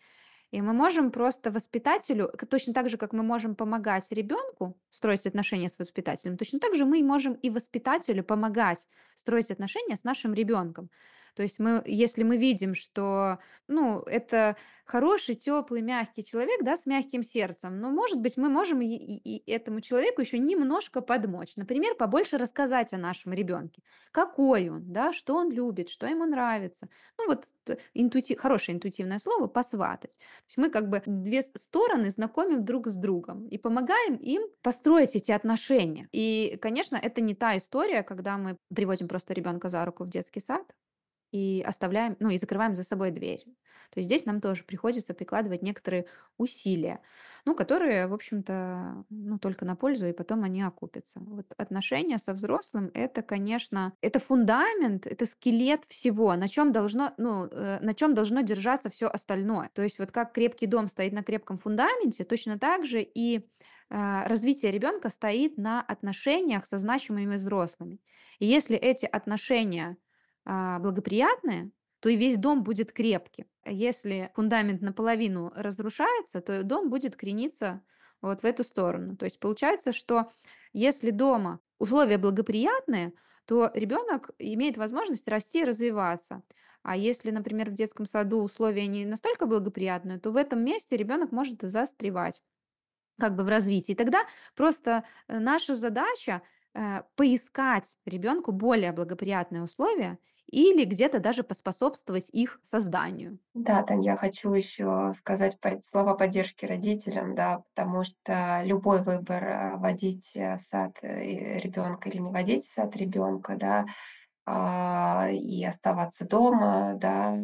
S1: И мы можем просто воспитателю, точно так же, как мы можем помогать ребенку строить отношения с воспитателем, точно так же мы можем и воспитателю помогать строить отношения с нашим ребенком. То есть мы, если мы видим, что, ну, это хороший, теплый, мягкий человек, да, с мягким сердцем, но, может быть, мы можем и, и- этому человеку еще немножко подмочь. Например, побольше рассказать о нашем ребенке. Какой он, да, что он любит, что ему нравится. Ну, вот т- интуити- хорошее интуитивное слово «посватать». То есть мы как бы две стороны знакомим друг с другом и помогаем им построить эти отношения. И, конечно, это не та история, когда мы приводим просто ребенка за руку в детский сад, и оставляем, ну, и закрываем за собой дверь. То есть здесь нам тоже приходится прикладывать некоторые усилия, ну, которые, в общем-то, ну, только на пользу, и потом они окупятся. Вот отношения со взрослым– это, конечно, это фундамент, это скелет всего, на чем должно, ну, э, на чем должно держаться все остальное. То есть вот как крепкий дом стоит на крепком фундаменте, точно так же и э, развитие ребенка стоит на отношениях со значимыми взрослыми. И если эти отношения благоприятные, то и весь дом будет крепким. А Если фундамент наполовину разрушается, то и дом будет крениться вот в эту сторону. То есть получается, что если дома условия благоприятные, то ребенок имеет возможность расти и развиваться. А если, например, в детском саду условия не настолько благоприятные, то в этом месте ребенок может и застревать как бы в развитии. Тогда просто э, наша задача э, поискать ребенку более благоприятные условия или где-то даже поспособствовать их созданию.
S2: Да, Тань, я хочу еще сказать слова поддержки родителям, да, потому что любой выбор э, водить э, в сад ребенка или не водить в сад ребенка, да, а, и оставаться дома, да,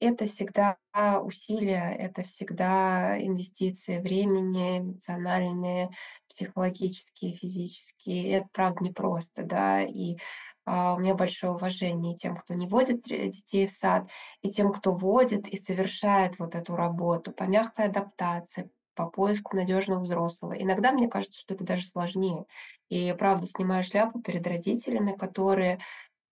S2: это всегда усилия, это всегда инвестиции времени, эмоциональные, психологические, физические. Это правда непросто, да, и у меня большое уважение и тем, кто не водит детей в сад, и тем, кто водит и совершает вот эту работу по мягкой адаптации, по поиску надежного взрослого. Иногда мне кажется, что это даже сложнее. И правда снимаю шляпу перед родителями, которые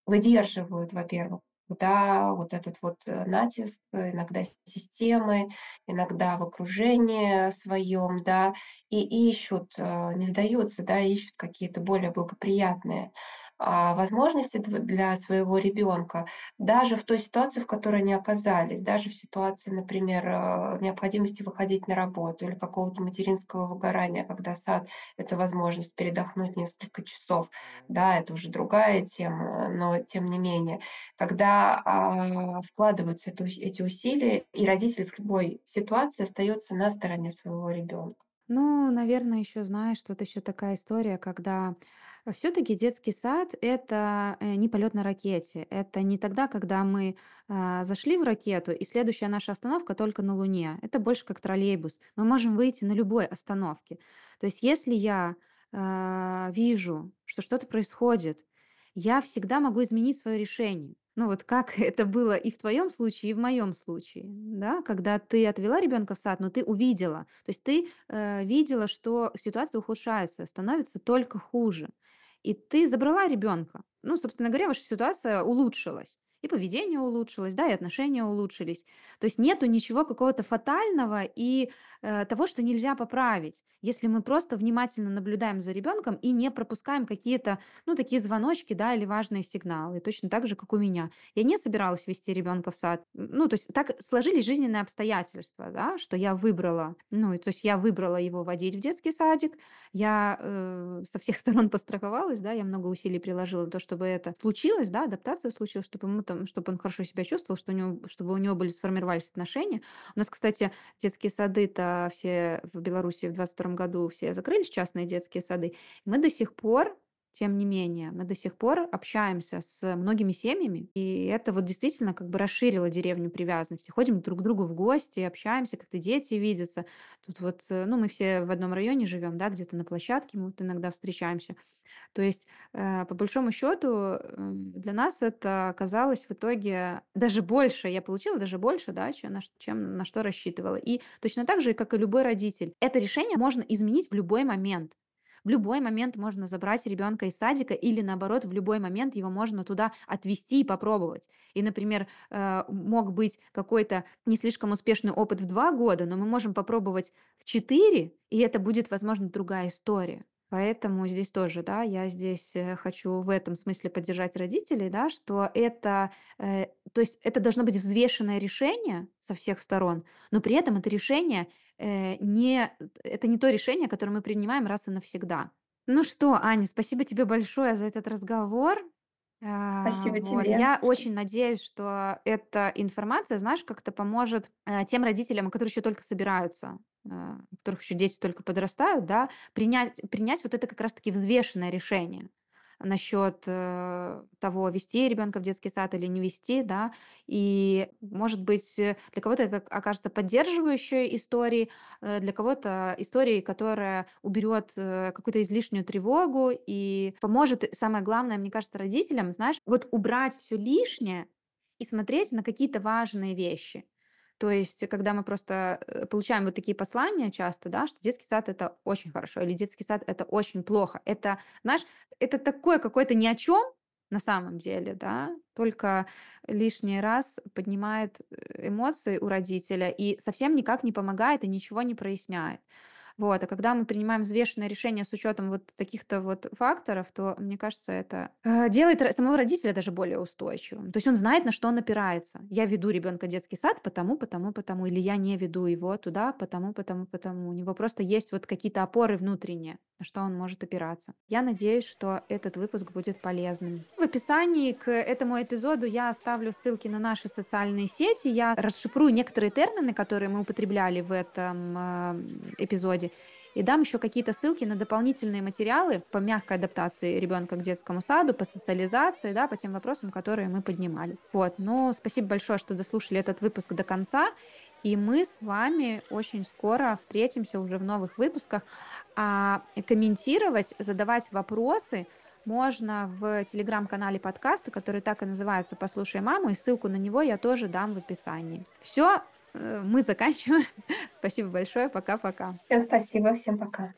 S2: выдерживают, во-первых, да, вот этот вот э, натиск, иногда системы, иногда в окружении своем, да, и ищут, э, не сдаются, да, ищут какие-то более благоприятные а, возможности дв- для своего ребенка, даже в той ситуации, в которой они оказались, даже в ситуации, например, э, необходимости выходить на работу или какого-то материнского выгорания, когда сад– это возможность передохнуть несколько часов, да, это уже другая тема, но тем не менее, когда а, вкладываются эти усилия, и родитель в любой ситуации остается на стороне своего ребенка.
S1: Ну, наверное, еще знаешь, тут еще такая история, когда все-таки детский сад это э, не полет на ракете. Это не тогда, когда мы а, зашли в ракету, и следующая наша остановка только на Луне. Это больше как троллейбус. Мы можем выйти на любой остановке. То есть, если я а, вижу, что что-то происходит, я всегда могу изменить свое решение. Ну вот как это было и в твоем случае, и в моем случае, да, когда ты отвела ребенка в сад, но ты увидела, то есть ты э, видела, что ситуация ухудшается, становится только хуже, и ты забрала ребенка. Ну, собственно говоря, ваша ситуация улучшилась. И поведение улучшилось, да, и отношения улучшились. То есть нету ничего какого-то фатального и э, того, что нельзя поправить, если мы просто внимательно наблюдаем за ребенком и не пропускаем какие-то ну, такие звоночки, да, или важные сигналы, точно так же, как у меня. Я не собиралась вести ребенка в сад. Ну, то есть так сложились жизненные обстоятельства, да, что я выбрала, ну, то есть я выбрала его водить в детский садик, я э, со всех сторон постраховалась, да, я много усилий приложила на то, чтобы это случилось, да, адаптация случилась, чтобы ему там, чтобы он хорошо себя чувствовал, что у него, чтобы у него были сформировались отношения. У нас, кстати, детские сады-то все в Беларуси в двадцать втором году все закрылись, частные детские сады. Мы до сих пор тем не менее, мы до сих пор общаемся с многими семьями, и это вот действительно как бы расширило деревню привязанности. Ходим друг к другу в гости, общаемся, как-то дети видятся. Тут вот, э, ну, мы все в одном районе живем, да, где-то на площадке мы вот иногда встречаемся. То есть, э, по большому счету, э, для нас это оказалось в итоге даже больше. Я получила даже больше, да, чем на, чем на что рассчитывала. И точно так же, как и любой родитель, это решение можно изменить в любой момент. В любой момент можно забрать ребенка из садика или, наоборот, в любой момент его можно туда отвезти и попробовать. И, например, э, мог быть какой-то не слишком успешный опыт в 2 года, но мы можем попробовать в 4, и это будет, возможно, другая история. Поэтому здесь тоже, да, я здесь э, хочу в этом смысле поддержать родителей, да, что это, э, то есть это должно быть взвешенное решение со всех сторон, но при этом это решение э, не, это не то решение, которое мы принимаем раз и навсегда. Ну что, Аня, спасибо тебе большое за этот разговор. А,
S2: Спасибо
S1: вот.
S2: тебе.
S1: Я очень надеюсь, что эта информация, знаешь, как-то поможет э, тем родителям, которые еще только собираются, у которых еще дети только подрастают, да, принять, принять вот это как раз-таки взвешенное решение насчет э, того, вести ребенка в детский сад или не вести, да, и, может быть, э, для кого-то это окажется поддерживающей историей, э, для кого-то историей, которая уберет э, какую-то излишнюю тревогу и поможет, э, самое главное, мне кажется, родителям, знаешь, вот убрать все лишнее и смотреть на какие-то важные вещи. То есть, когда мы просто э, получаем вот такие послания часто, да, что детский сад это очень хорошо, или детский сад это очень плохо. Это, знаешь, это такое какое-то ни о чем на самом деле, да, только лишний раз поднимает э, эмоции у родителя и совсем никак не помогает и ничего не проясняет. Вот, а когда мы принимаем взвешенное решение с учетом вот таких-то вот факторов, то, мне кажется, это э, делает самого родителя даже более устойчивым. То есть он знает, на что он опирается. Я веду ребенка в детский сад, потому, потому, потому, или я не веду его туда, потому, потому, потому. У него просто есть вот какие-то опоры внутренние, на что он может опираться. Я надеюсь, что этот выпуск будет полезным. В описании к этому эпизоду я оставлю ссылки на наши социальные сети. Я расшифрую некоторые термины, которые мы употребляли в этом э, эпизоде. И дам еще какие-то ссылки на дополнительные материалы по мягкой адаптации ребенка к детскому саду, по социализации, да, по тем вопросам, которые мы поднимали. Вот, ну, спасибо большое, что дослушали этот выпуск до конца. И мы с вами очень скоро встретимся уже в новых выпусках. А комментировать, задавать вопросы можно в телеграм-канале подкаста, который так и называется «Послушай маму», и ссылку на него я тоже дам в описании. Все, мы заканчиваем. Спасибо большое, пока-пока.
S2: Всем спасибо, всем пока.